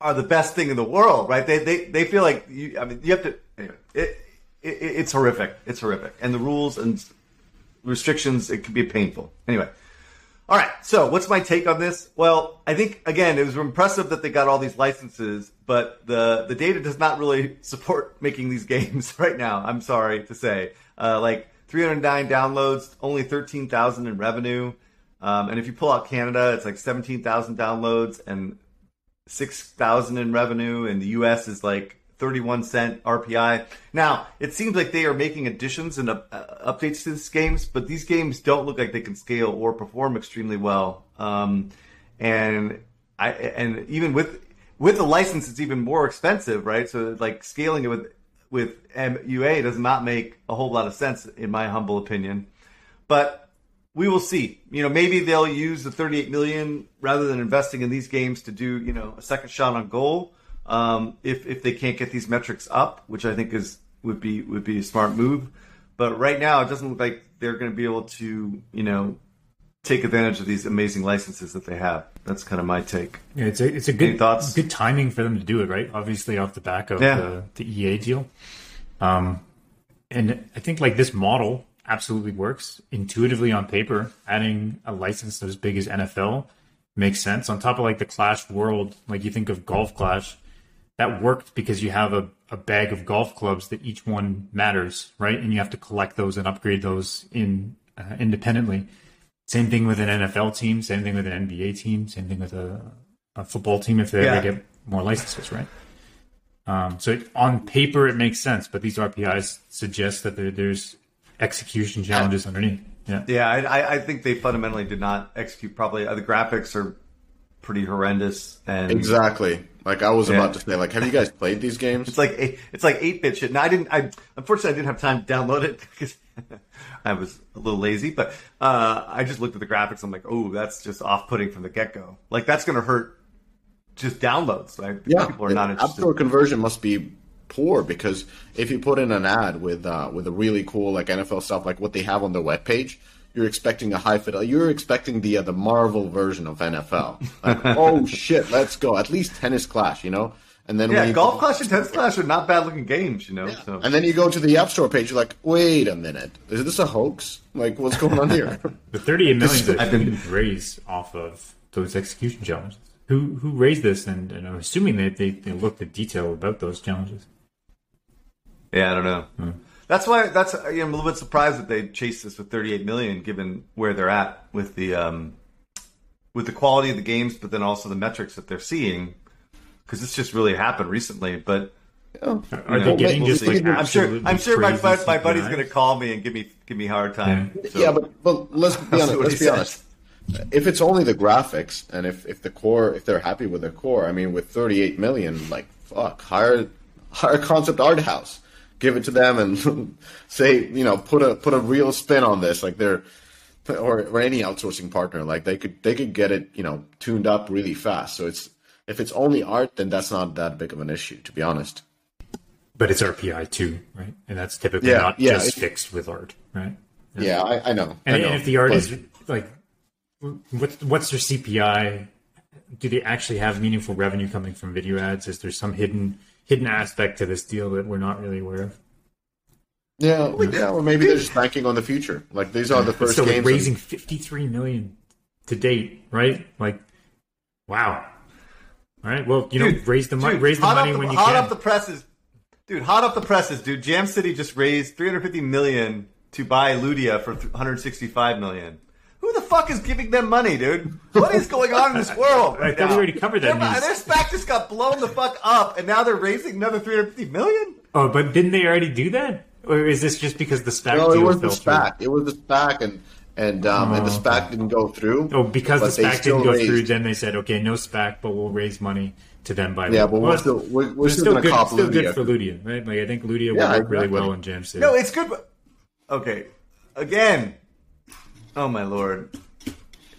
are the best thing in the world, right? They they, they feel like you. I mean, you have to. Anyway, it, it it's horrific. It's horrific, and the rules and restrictions it can be painful. Anyway, all right. So, what's my take on this? Well, I think again, it was impressive that they got all these licenses, but the the data does not really support making these games right now. I'm sorry to say, uh, like 309 downloads, only 13,000 in revenue. Um, and if you pull out Canada, it's like 17,000 downloads and 6,000 in revenue. And the US is like 31 cent RPI. Now, it seems like they are making additions and uh, updates to these games, but these games don't look like they can scale or perform extremely well. Um, and I and even with with the license, it's even more expensive, right? So like scaling it with with MUA does not make a whole lot of sense, in my humble opinion. But we will see. You know, maybe they'll use the 38 million rather than investing in these games to do you know a second shot on goal um, if if they can't get these metrics up, which I think is would be would be a smart move. But right now, it doesn't look like they're going to be able to, you know, take advantage of these amazing licenses that they have. That's kind of my take. Yeah, it's a it's a good thoughts? good timing for them to do it, right? Obviously, off the back of yeah. the, the EA deal. Um, and I think like this model absolutely works intuitively on paper. Adding a license as big as NFL makes sense. On top of like the Clash world, like you think of Golf Clash, that worked because you have a, a bag of golf clubs that each one matters, right? And you have to collect those and upgrade those in uh, independently. Same thing with an NFL team, same thing with an NBA team, same thing with a, a football team if they yeah. ever get more licenses, right? Um, so it, on paper it makes sense, but these RPIs suggest that there, there's execution challenges underneath. Yeah, yeah, I, I think they fundamentally did not execute properly. Uh, the graphics are pretty horrendous, and exactly like I was yeah. about to say, like, have you guys played these games? It's like eight, it's like eight bit shit. Now I didn't. I unfortunately I didn't have time to download it because I was a little lazy. But uh, I just looked at the graphics. I'm like, oh, that's just off putting from the get go. Like that's going to hurt just downloads. Right? Yeah, people are not interested. App conversion must be poor because if you put in an ad with uh, with a really cool like NFL stuff, like what they have on their webpage you're expecting a high fidelity. You're expecting the uh, the Marvel version of NFL. Like, oh shit, let's go. At least tennis clash, you know. And then yeah, golf clash and tennis clash are not bad looking games, you know. Yeah. So. And then you go to the App Store page, you're like, wait a minute, is this a hoax? Like, what's going on here? the 38 million that I've been raised off of those execution challenges. Who who raised this? And, and I'm assuming that they, they looked at detail about those challenges. Yeah, I don't know. Hmm. That's why that's you know, I'm a little bit surprised that they chased this with 38 million, given where they're at with the um, with the quality of the games, but then also the metrics that they're seeing, because this just really happened recently. But oh, are know, they getting we'll just like I'm sure I'm sure my, my buddy's going to call me and give me give me hard time. Yeah, so. yeah but but let's be honest. Let's be said. honest. If it's only the graphics, and if, if the core, if they're happy with their core, I mean, with 38 million, like fuck, hire hire concept art house give it to them and say, you know, put a put a real spin on this. Like they're or, or any outsourcing partner, like they could they could get it, you know, tuned up really fast. So it's if it's only art, then that's not that big of an issue, to be honest. but it's RPI too, right? And that's typically Yeah, not yeah, just fixed with art, right? Yeah, I, I know. I And, know. if the art But- is like, what's what's their CPI? Do they actually have meaningful revenue coming from video ads? Is there some hidden hidden aspect to this deal that we're not really aware of? yeah, well, yeah, or maybe they're just banking on the future. Like these are the first so like games. raising 53 million to date, right? Like, wow. All right. Well, you know, raise the money. Raise the money off when you hot can. off the presses, dude. Hot off the presses, dude. Jam City just raised 350 million to buy Ludia for 165 million. Who the fuck is giving them money, dude? What is going on in this world? I Right thought we already covered that Their, news. their SPAC just got blown the fuck up, and now they're raising another 350 million. oh, but didn't they already do that? Or is this just because the SPAC no, it deal was the fell through? It was the SPAC, and and um, and the SPAC didn't go through. Oh, because the they SPAC didn't go raised. through, then they said, okay, no SPAC, but we'll raise money to then buy. Yeah, Ludia. but we're Well, still we're, we're it's still, gonna good. cop Still good for Ludia, right? Like I think Ludia Yeah, will work really well in Jam City. No, it's good. but- Okay, again. Oh my lord.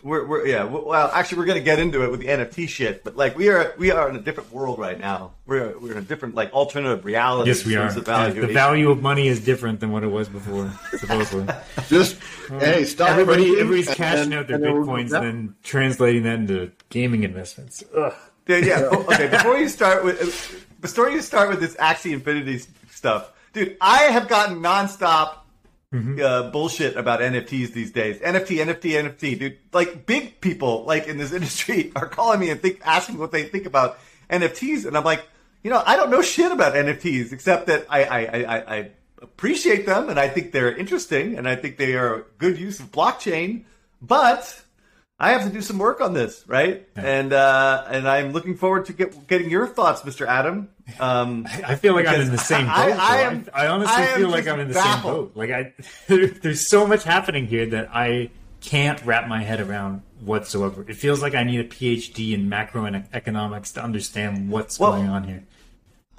We're, we're yeah. Well, actually, we're gonna get into it with the NFT shit, but like we are we are in a different world right now. We're we're in a different like alternative reality. yes, we are. terms of Yeah, the value of money is different than what it was before, supposedly. Just hey, stop Everybody, everything, everybody's and- cashing out their and bitcoins, and then translating that into gaming investments. Ugh. Dude, yeah. oh, okay, before you start with before you start with this Axie Infinity stuff, dude, I have gotten nonstop uh, bullshit about NFTs these days. NFT, NFT, NFT, dude. Like big people like in this industry are calling me and think asking what they think about NFTs, and I'm like, you know, I don't know shit about NFTs except that I, I, I- I appreciate them and I think they're interesting and I think they are a good use of blockchain, but I have to do some work on this, right? And uh, and I'm looking forward to get, getting your thoughts, Mr. Adam. Um, I feel like I'm in the same boat. I- I am- I honestly I feel like I'm in the baffled. same boat. Like I, there's so much happening here that I can't wrap my head around whatsoever. It feels like I need a PhD in macroeconomics to understand what's Well- going on here.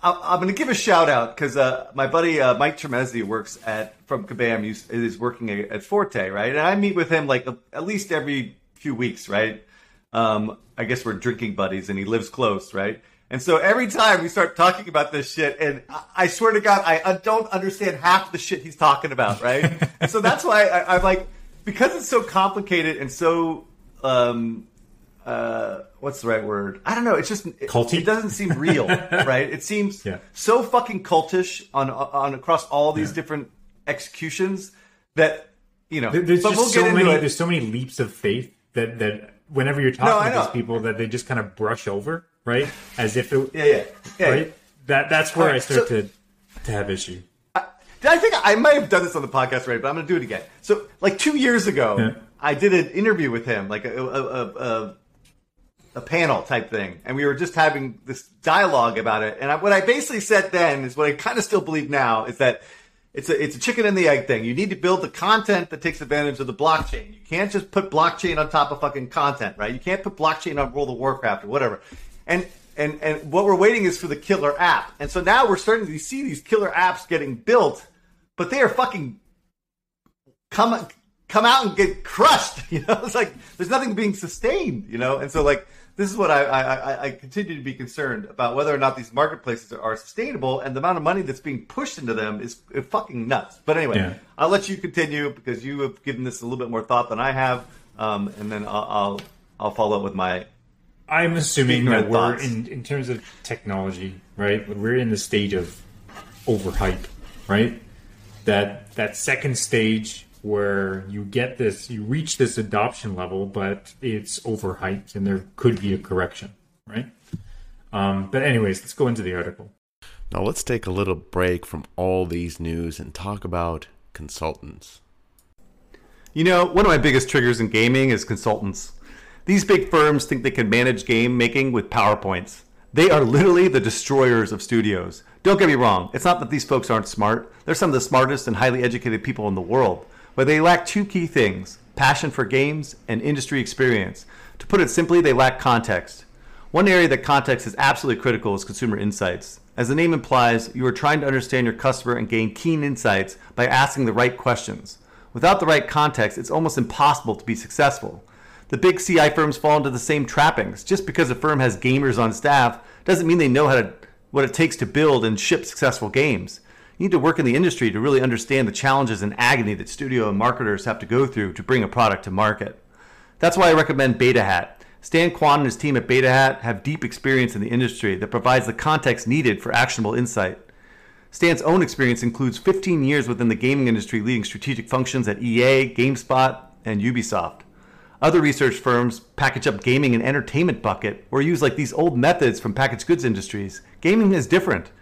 I'm going to give a shout out because uh, my buddy uh, Mike Tremezzi works at from Kabam. He's, is working at, at Forte, right? And I meet with him like at least every few weeks, right? Um, I guess we're drinking buddies, and he lives close, right? And so every time we start talking about this shit, and I, I swear to God, I, I don't understand half the shit he's talking about, right? and so that's why I, I'm like, because it's so complicated and so um, uh, what's the right word? I don't know. It's just it, Culty? it doesn't seem real, right? It seems Yeah. so fucking cultish on on across all these different executions that you know. There- There's just we'll so many. it. There's so many leaps of faith that that whenever you're I talking to know. these people, that they just kind of brush over, right? As if it, Yeah, yeah, yeah. right. That that's where All I start so- to to have issue. Did I think I might have done this on the podcast already, but I'm going to do it again. So, like two years ago, Yeah. I did an interview with him, like a a, a, a a panel type thing, and we were just having this dialogue about it. And I, what I basically said then is what I kind of still believe now is that it's a it's a chicken and the egg thing. You need to build the content that takes advantage of the blockchain. You can't just put blockchain on top of fucking content, right? You can't put blockchain on World of Warcraft or whatever. And and and what we're waiting is for the killer app. And so now we're starting to see these killer apps getting built, but they are fucking come come out and get crushed. You know, it's like there's nothing being sustained. You know, and so like this is what I I, I, I continue to be concerned about whether or not these marketplaces are, sustainable and the amount of money that's being pushed into them is fucking nuts. But anyway, Yeah. I'll let you continue because you have given this a little bit more thought than I have, um, and then I'll, I'll I'll follow up with my I'm assuming that we're in, in terms of technology, right? We're in the stage of overhype, right? That that second stage where you get this, you reach this adoption level, but it's overhyped, and there could be a correction, right? Um, but anyways, let's go into the article. Now let's take a little break from all these news and talk about consultants. You know, one of my biggest triggers in gaming is consultants. These big firms think they can manage game making with PowerPoints. They are literally the destroyers of studios. Don't get me wrong, it's not that these folks aren't smart. They're some of the smartest and highly educated people in the world. But they lack two key things passion for games and industry experience. To put it simply, they lack context. One area that context is absolutely critical is consumer insights. As the name implies, you are trying to understand your customer and gain keen insights by asking the right questions. Without the right context, it's almost impossible to be successful. The big CI firms fall into the same trappings. Just because a firm has gamers on staff doesn't mean they know how to what it takes to build and ship successful games. Need to work in the industry to really understand the challenges and agony that studio and marketers have to go through to bring a product to market. That's why I recommend Beta Hat. Stan Kwan and his team at Beta Hat have deep experience in the industry that provides the context needed for actionable insight. Stan's own experience includes 15 years within the gaming industry leading strategic functions at EA, GameSpot, and Ubisoft. Other research firms package up gaming and entertainment bucket or use like these old methods from packaged goods industries. Gaming is different.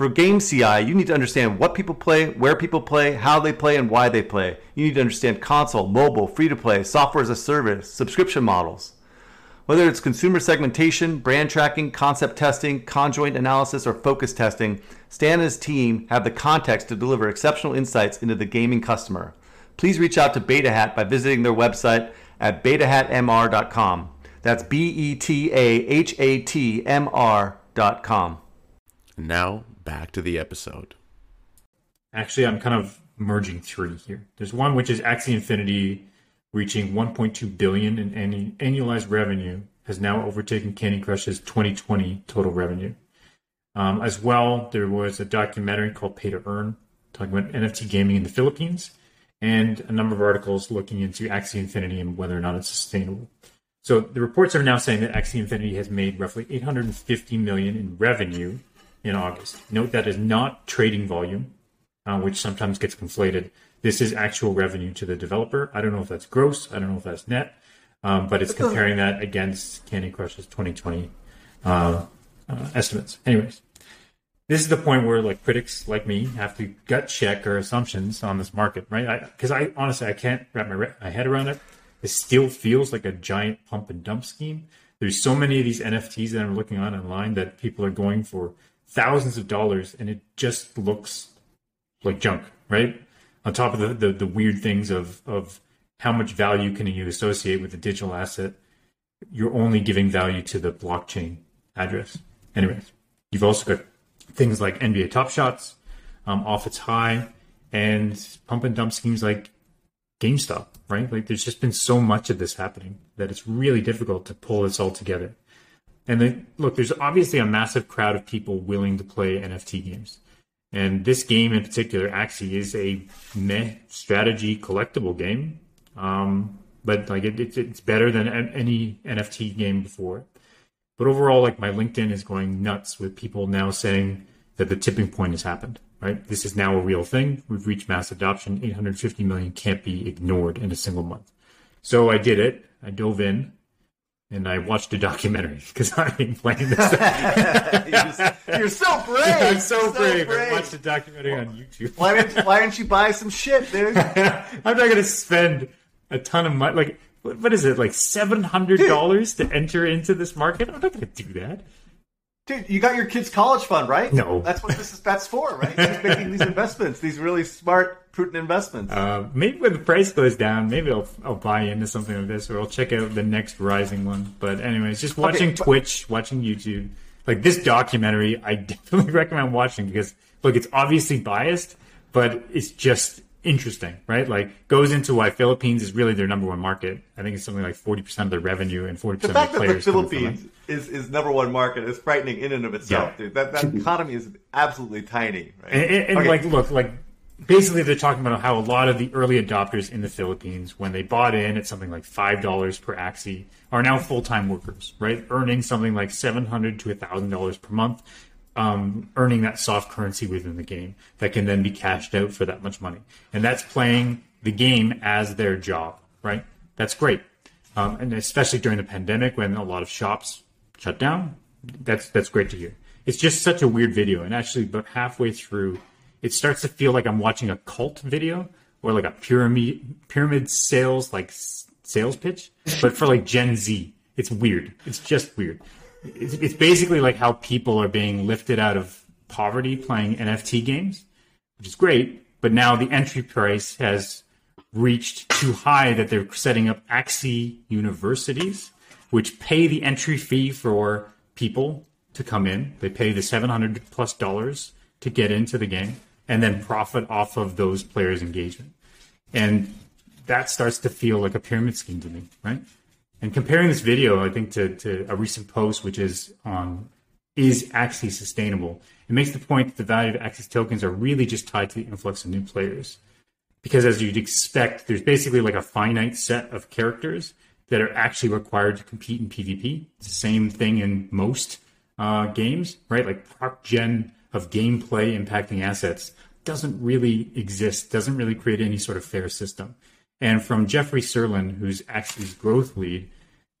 For game CI, you need to understand what people play, where people play, how they play, and why they play. You need to understand console, mobile, free to play, software as a service, subscription models. Whether it's consumer segmentation, brand tracking, concept testing, conjoint analysis, or focus testing, Stan and his team have the context to deliver exceptional insights into the gaming customer. Please reach out to Beta Hat by visiting their website at betahatmr.com. That's B E T A H A T M R.com. Now back to the episode. Actually, I'm kind of merging three here. There's one which is Axie Infinity reaching 1.2 billion in annu- annualized revenue has now overtaken Candy Crush's 2020 total revenue. Um, as well, there was a documentary called Pay to Earn talking about NFT gaming in the Philippines, and a number of articles looking into Axie Infinity and whether or not it's sustainable. So the reports are now saying that Axie Infinity has made roughly 850 million in revenue in August. Note that is not trading volume, uh, which sometimes gets conflated. This is actual revenue to the developer. I don't know if that's gross. I don't know if that's net, um, but it's comparing that against Candy Crush's 2020 uh, uh, estimates. Anyways, this is the point where like critics like me have to gut check our assumptions on this market, right? Because I, I, honestly I can't wrap my, re- my head around it. It still feels like a giant pump and dump scheme. There's so many of these NFTs that I'm looking on online that people are going for thousands of dollars, and it just looks like junk, right? On top of the, the, the weird things of of how much value can you associate with a digital asset, you're only giving value to the blockchain address. Anyways, you've also got things like NBA Top Shots um, off its high, and pump and dump schemes like GameStop, right? Like there's just been so much of this happening that it's really difficult to pull this all together. And then, look, there's obviously a massive crowd of people willing to play NFT games. And this game in particular, Axie, is a meh strategy collectible game. Um, but like it, it, it's better than any NFT game before. But overall, like my LinkedIn is going nuts with people now saying that the tipping point has happened. Right, this is now a real thing. We've reached mass adoption. 850 million can't be ignored in a single month. So I did it. I dove in and I watched a documentary because I've been playing this. you're, you're, so brave. I'm so, so brave. brave. I watched a documentary on YouTube. why didn't Why didn't you buy some shit, dude? I'm not going to spend a ton of money. Like, what is it? Like seven hundred dollars to enter into this market? I'm not to do that. Dude, you got your kid's college fund, right? No, that's what this is. That's for, right? He's making these investments, these really smart, prudent investments. Uh, maybe when the price goes down, maybe I'll I'll buy into something like this, or I'll check out the next rising one. But anyways, just watching okay, but- Twitch, watching YouTube, like this documentary, I definitely recommend watching because look, it's obviously biased, but it's just interesting, right? Like goes into why Philippines is really their number one market. I think it's something like forty percent of their revenue and forty percent of the players. The fact that the Philippines is, is number one market is frightening in and of itself, yeah. dude. That that economy is absolutely tiny, right? And, and, and okay. like, look, like basically they're talking about how a lot of the early adopters in the Philippines, when they bought in at something like five dollars per Axie, are now full time workers, right? Earning something like seven hundred to thousand dollars per month um, earning that soft currency within the game that can then be cashed out for that much money. And that's playing the game as their job, right? That's great. Um, and especially during the pandemic when a lot of shops shut down, that's that's great to hear. It's just such a weird video, and actually, about halfway through, it starts to feel like I'm watching a cult video or like a pyramid pyramid sales like sales pitch, but for like Gen Z. It's weird. It's just weird it's, it's basically like how people are being lifted out of poverty playing NFT games, which is great. But now the entry price has reached too high that they're setting up Axie universities, which pay the entry fee for people to come in. They pay the 700 plus dollars to get into the game and then profit off of those players' engagement. And that starts to feel like a pyramid scheme to me, right? And comparing this video, I think, to, to a recent post, which is on is actually sustainable. It makes the point that the value of Axie's tokens are really just tied to the influx of new players. Because as you'd expect, there's basically like a finite set of characters that are actually required to compete in PvP. It's the same thing in most uh, games, right? Like proc gen of gameplay impacting assets doesn't really exist, doesn't really create any sort of fair system. And from Jeffrey Zirlin, who's Axie's growth lead,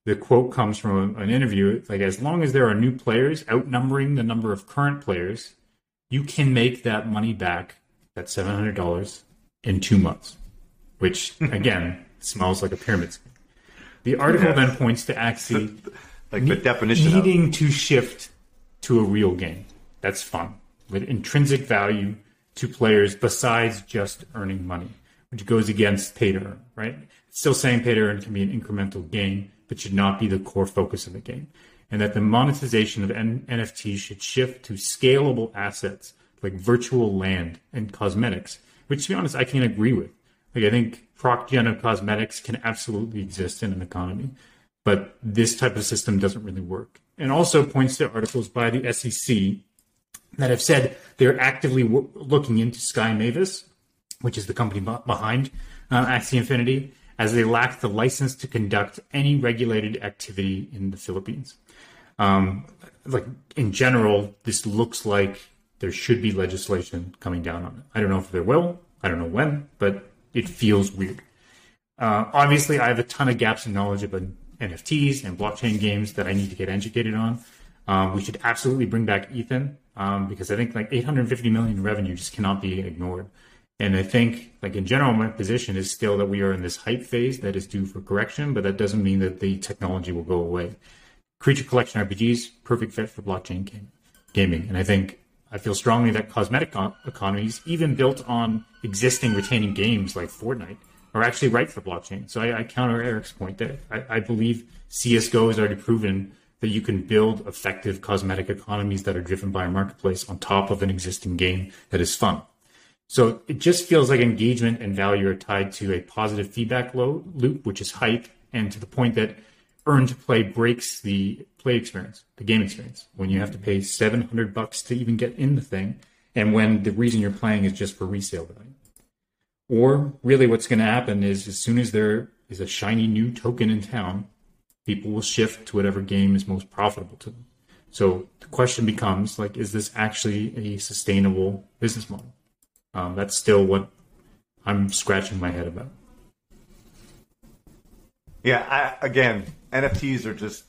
the quote comes from an interview like, as long as there are new players outnumbering the number of current players, you can make that money back, that $700, in two months, which, again, smells like a pyramid scheme. The article yeah. then points to Axie like the definition needing of. to shift to a real game. That's fun with intrinsic value to players besides just earning money, which goes against pay to earn, right? Still saying pay to earn can be an incremental gain, but should not be the core focus of the game. And that the monetization of N- NFTs should shift to scalable assets like virtual land and cosmetics, which to be honest, I can't agree with. Like I think proc gen of cosmetics can absolutely exist in an economy, but this type of system doesn't really work. And also points to articles by the SEC that have said they're actively w- looking into Sky Mavis, which is the company behind uh, Axie Infinity, as they lack the license to conduct any regulated activity in the Philippines. Um, like in general, this looks like there should be legislation coming down on it. I don't know if there will. I don't know when, but it feels weird. Uh, obviously, I have a ton of gaps in knowledge about NFTs and blockchain games that I need to get educated on. Um, we should absolutely bring back Ethan um, because I think like 850 million revenue just cannot be ignored. And I think, like in general, my position is still that we are in this hype phase that is due for correction, but that doesn't mean that the technology will go away. Creature collection RPGs, perfect fit for blockchain game, gaming. And I think I feel strongly that cosmetic economies, even built on existing retaining games like Fortnite, are actually right for blockchain. So I, I counter Eric's point there. I, I believe CSGO has already proven that you can build effective cosmetic economies that are driven by a marketplace on top of an existing game that is fun. So it just feels like engagement and value are tied to a positive feedback loop, which is hype, and to the point that earn to play breaks the play experience, the game experience. When you have to pay 700 bucks to even get in the thing, and when the reason you're playing is just for resale value. Or really, what's going to happen is as soon as there is a shiny new token in town, people will shift to whatever game is most profitable to them. So the question becomes like, is this actually a sustainable business model? Um, that's still what I'm scratching my head about. Yeah, I, again, NFTs are just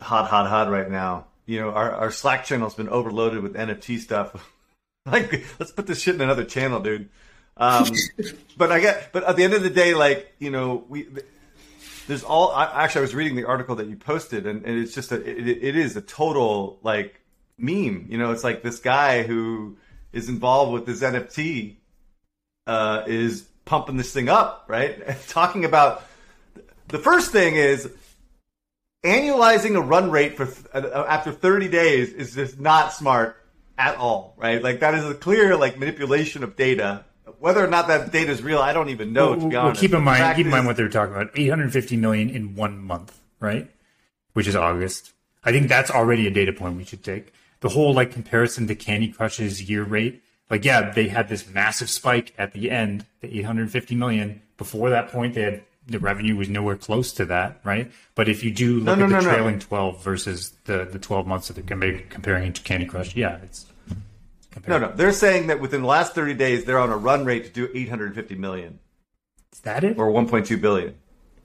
hot, hot, hot right now. You know, our, our Slack channel's been overloaded with NFT stuff. like, let's put this shit in another channel, dude. Um, but I get, but at the end of the day, like, you know, we, there's all I, actually I was reading the article that you posted and, and it's just a it, it is a total like meme you know it's like this guy who is involved with this NFT uh, is pumping this thing up right talking about the first thing is annualizing a run rate for uh, after 30 days is just not smart at all right like that is a clear like manipulation of data whether or not that data is real, I don't even know. Well, to be honest, well, keep in mind, keep in mind what they're talking about: 850 million in one month, right? Which is August. I think that's already a data point we should take. The whole like comparison to Candy Crush's year rate, like yeah, they had this massive spike at the end, the 850 million. Before that point, they had the revenue was nowhere close to that, right? But if you do look no, no, at the no, trailing 12 versus the the 12 months that they're comparing to Candy Crush, yeah, it's no, no. They're saying that within the last 30 days, they're on a run rate to do 850 million. Is that it? Or 1.2 billion.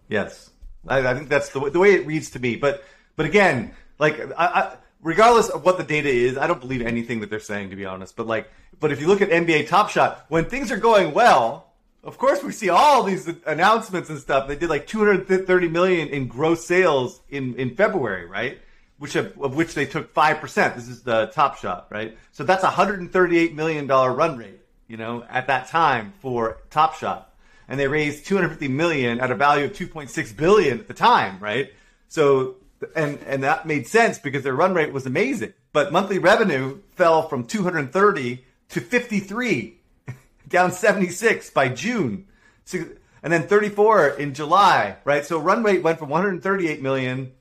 Yes. I, I think that's the, the way it reads to me. But, but again, like, I, I, regardless of what the data is, I don't believe anything that they're saying, to be honest. But like, but if you look at NBA Top Shot, when things are going well, of course we see all these announcements and stuff. They did like 230 million in gross sales in, in February, right? which of, of, which they took 5%. This is the top shot, right? So that's a $138 million run rate, you know, at that time for Top Shot. And they raised 250 million at a value of 2.6 billion at the time, right? So, and, and that made sense because their run rate was amazing. But monthly revenue fell from 230 to 53, down 76 by June. And then 34 in July, right? So run rate went from 138 million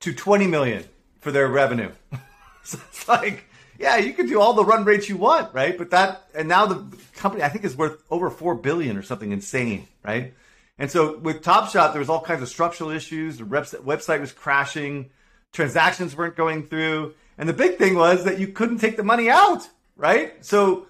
to 20 million for their revenue. so it's like, yeah, you can do all the run rates you want, right? But that, and now the company I think is worth over four billion or something insane, right? And so with Top Shot, there was all kinds of structural issues. The website was crashing, transactions weren't going through, and the big thing was that you couldn't take the money out, right? So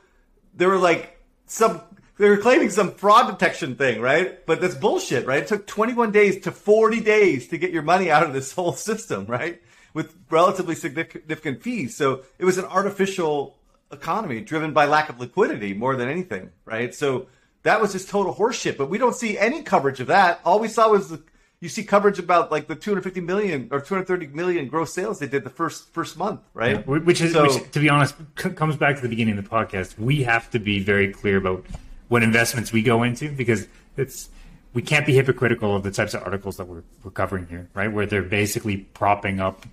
there were like some they were claiming some fraud detection thing, right? But that's bullshit, right? It took 21 days to 40 days to get your money out of this whole system, right? With relatively significant fees. So it was an artificial economy driven by lack of liquidity more than anything, right? So that was just total horseshit. But we don't see any coverage of that. All we saw was the, you see coverage about like the 250 million or 230 million gross sales they did the first first month, right? Yeah, which is, so, which, to be honest, c- comes back to the beginning of the podcast. We have to be very clear about what investments we go into because it's we can't be hypocritical of the types of articles that we're, we're covering here, right? Where they're basically propping up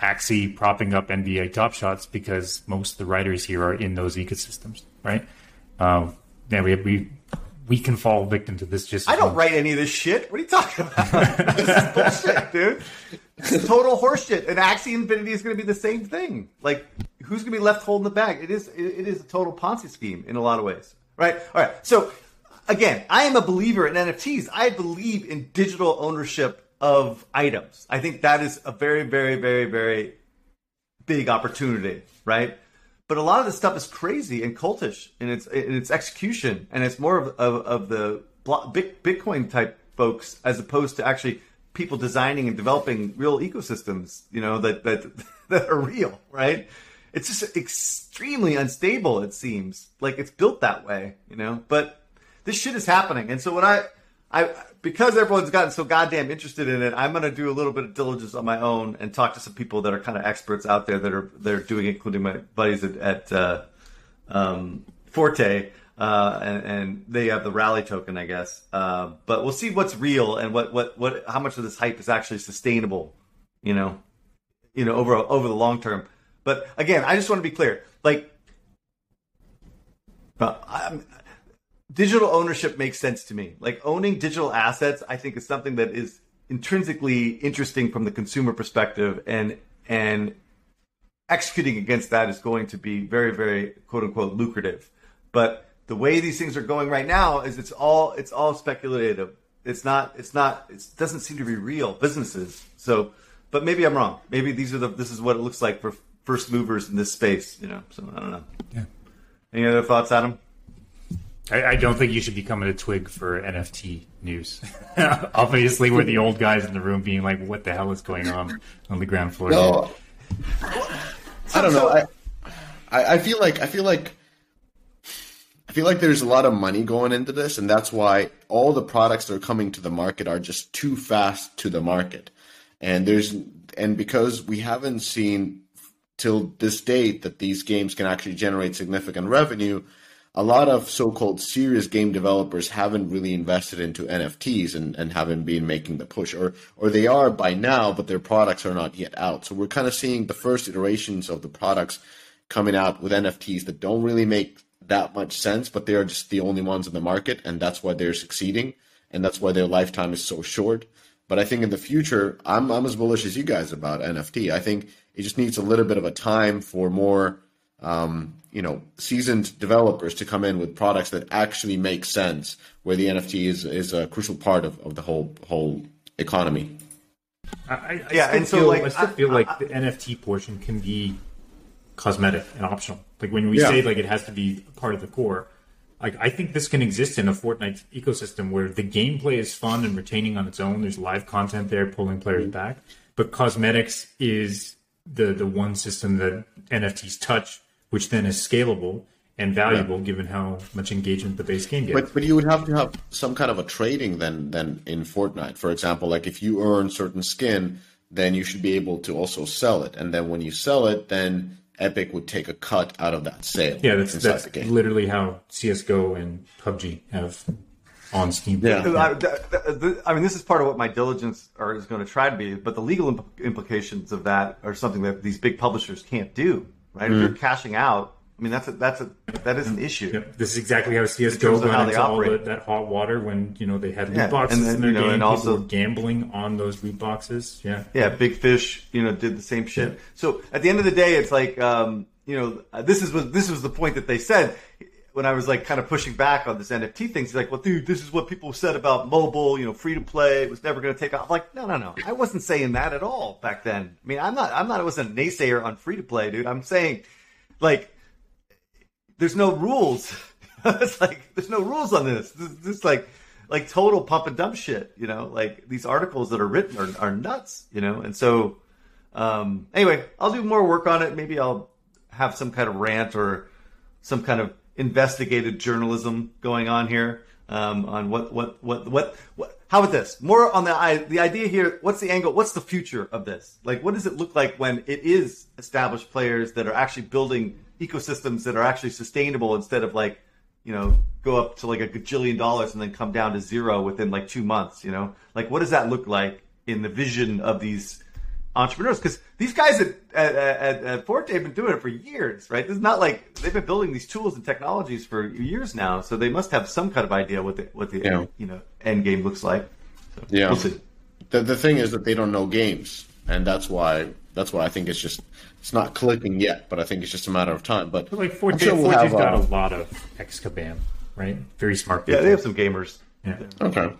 Axie, propping up NBA Top Shots because most of the writers here are in those ecosystems, right? Um, yeah, we, we we can fall victim to this. Just I don't write any of this shit. What are you talking about? this is bullshit, dude. It's total horseshit. And Axie Infinity is going to be the same thing. Like, who's going to be left holding the bag? It is. It, it is a total Ponzi scheme in a lot of ways, right? All right. So, again, I am a believer in NFTs. I believe in digital ownership of items. I think that is a very, very, very, very big opportunity, right? But a lot of this stuff is crazy and cultish in its in its execution, and it's more of of, of the Bitcoin type folks as opposed to actually people designing and developing real ecosystems. You know that that that are real, right? It's just extremely unstable. It seems like it's built that way, you know. But this shit is happening, and so when I I because everyone's gotten so goddamn interested in it, I'm going to do a little bit of diligence on my own and talk to some people that are kind of experts out there that are they're doing it, including my buddies at, at uh, um, Forte, uh, and, and, they have the rally token, I guess. Uh, but we'll see what's real and what, what what how much of this hype is actually sustainable, you know, you know over over the long term. But again, I just want to be clear, like. I'm, digital ownership makes sense to me. Like owning digital assets, I think is something that is intrinsically interesting from the consumer perspective and and executing against that is going to be very very quote unquote lucrative. But the way these things are going right now is it's all it's all speculative. It's not it's not it doesn't seem to be real businesses. So but maybe I'm wrong. Maybe these are the this is what it looks like for first movers in this space, you know. So I don't know. Yeah. Any other thoughts, Adam? I, I, don't think you should be coming to Twig for NFT news. Obviously, we're the old guys in the room being like, "What the hell is going on on the ground floor?" No, I don't know. I, I feel like I feel like I feel like there's a lot of money going into this, and that's why all the products that are coming to the market are just too fast to the market. And there's and because we haven't seen till this date that these games can actually generate significant revenue a lot of so-called serious game developers haven't really invested into NFTs and, and haven't been making the push, or or they are by now, but their products are not yet out. So we're kind of seeing the first iterations of the products coming out with NFTs that don't really make that much sense, but they are just the only ones in the market, and that's why they're succeeding, and that's why their lifetime is so short. But I think in the future, I'm I'm as bullish as you guys about NFT. I think it just needs a little bit of a time for more um, you know seasoned developers to come in with products that actually make sense where the nft is is a crucial part of, of the whole whole economy I, I yeah and so like i still feel I, like I, the nft portion can be cosmetic and optional like when we yeah. say like it has to be part of the core like I think this can exist in a Fortnite ecosystem where the gameplay is fun and retaining on its own. There's live content there pulling players back, but cosmetics is the the one system that NFTs touch which then is scalable and valuable yeah. given how much engagement the base game gets. But but you would have to have some kind of a trading then then in Fortnite. For example, like if you earn certain skin, then you should be able to also sell it. And then when you sell it, then Epic would take a cut out of that sale. Yeah, that's, that's literally how CS:GO and PUBG have on Steam. Yeah, I, I, mean, this is part of what my diligence are, is going to try to be, but the legal imp- implications of that are something that these big publishers can't do right? Mm. If you're cashing out I mean, that's a, that's a that is an issue. Yep. This is exactly how CS:GO got how they into all the, operate. that hot water when you know they had loot Yeah, boxes and then, in their you know, game. and People also- were gambling on those loot boxes. Yeah, Yeah, Big Fish, you know, did the same shit. So at the end of the day, it's like, um, you know, this is what this was the point that they said when I was like kind of pushing back on this NFT thing. He's like, well, dude, this is what people said about mobile, you know, free to play. It was never going to take off. I'm like, no, no, no, I wasn't saying that at all back then. I mean, I'm not, I'm not, I wasn't a naysayer on free to play, dude. I'm saying, like, there's no rules. it's like there's no rules on this. This is like like total pump and dump shit. You know, like these articles that are written are, are nuts. You know, and so um, anyway, I'll do more work on it. Maybe I'll have some kind of rant or some kind of investigative journalism going on here um, on what what what what what. How about this? More on the the idea here. What's the angle? What's the future of this? Like, what does it look like when it is established players that are actually building ecosystems that are actually sustainable instead of like, you know, go up to like a gajillion dollars and then come down to zero within like two months. You know, like what does that look like in the vision of these entrepreneurs because these guys at, at, at, at Forte have been doing it for years, right? This is not like they've been building these tools and technologies for years now, so they must have some kind of idea what the what the Yeah. you know end game looks like. So, Yeah. we'll see. The the thing is that they don't know games, and that's why that's why I think it's just it's not clicking yet. But I think it's just a matter of time. But but like I'm Forte, sure we'll have, got uh, a lot of ex-Kabam, right? Very smart People. Yeah, they have some gamers. Yeah. Okay.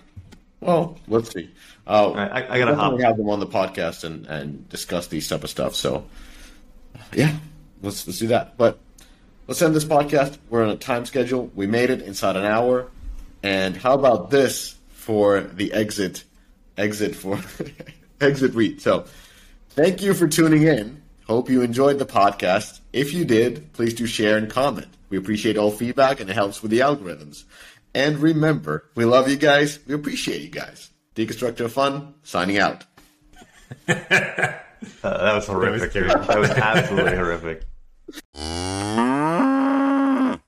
Well, let's see. Uh, right, I- I gotta hop. have them on the podcast and, and discuss these type of stuff. So, yeah, let's let's do that. But let's end this podcast. We're on a time schedule. We made it inside an hour. And how about this for the exit? Exit for exit read. So, thank you for tuning in. Hope you enjoyed the podcast. If you did, please do share and comment. We appreciate all feedback and it helps with the algorithms. And remember, we love you guys. We appreciate you guys. Deconstructor of Fun, signing out. Uh, that was horrific. terrible. that was absolutely horrific.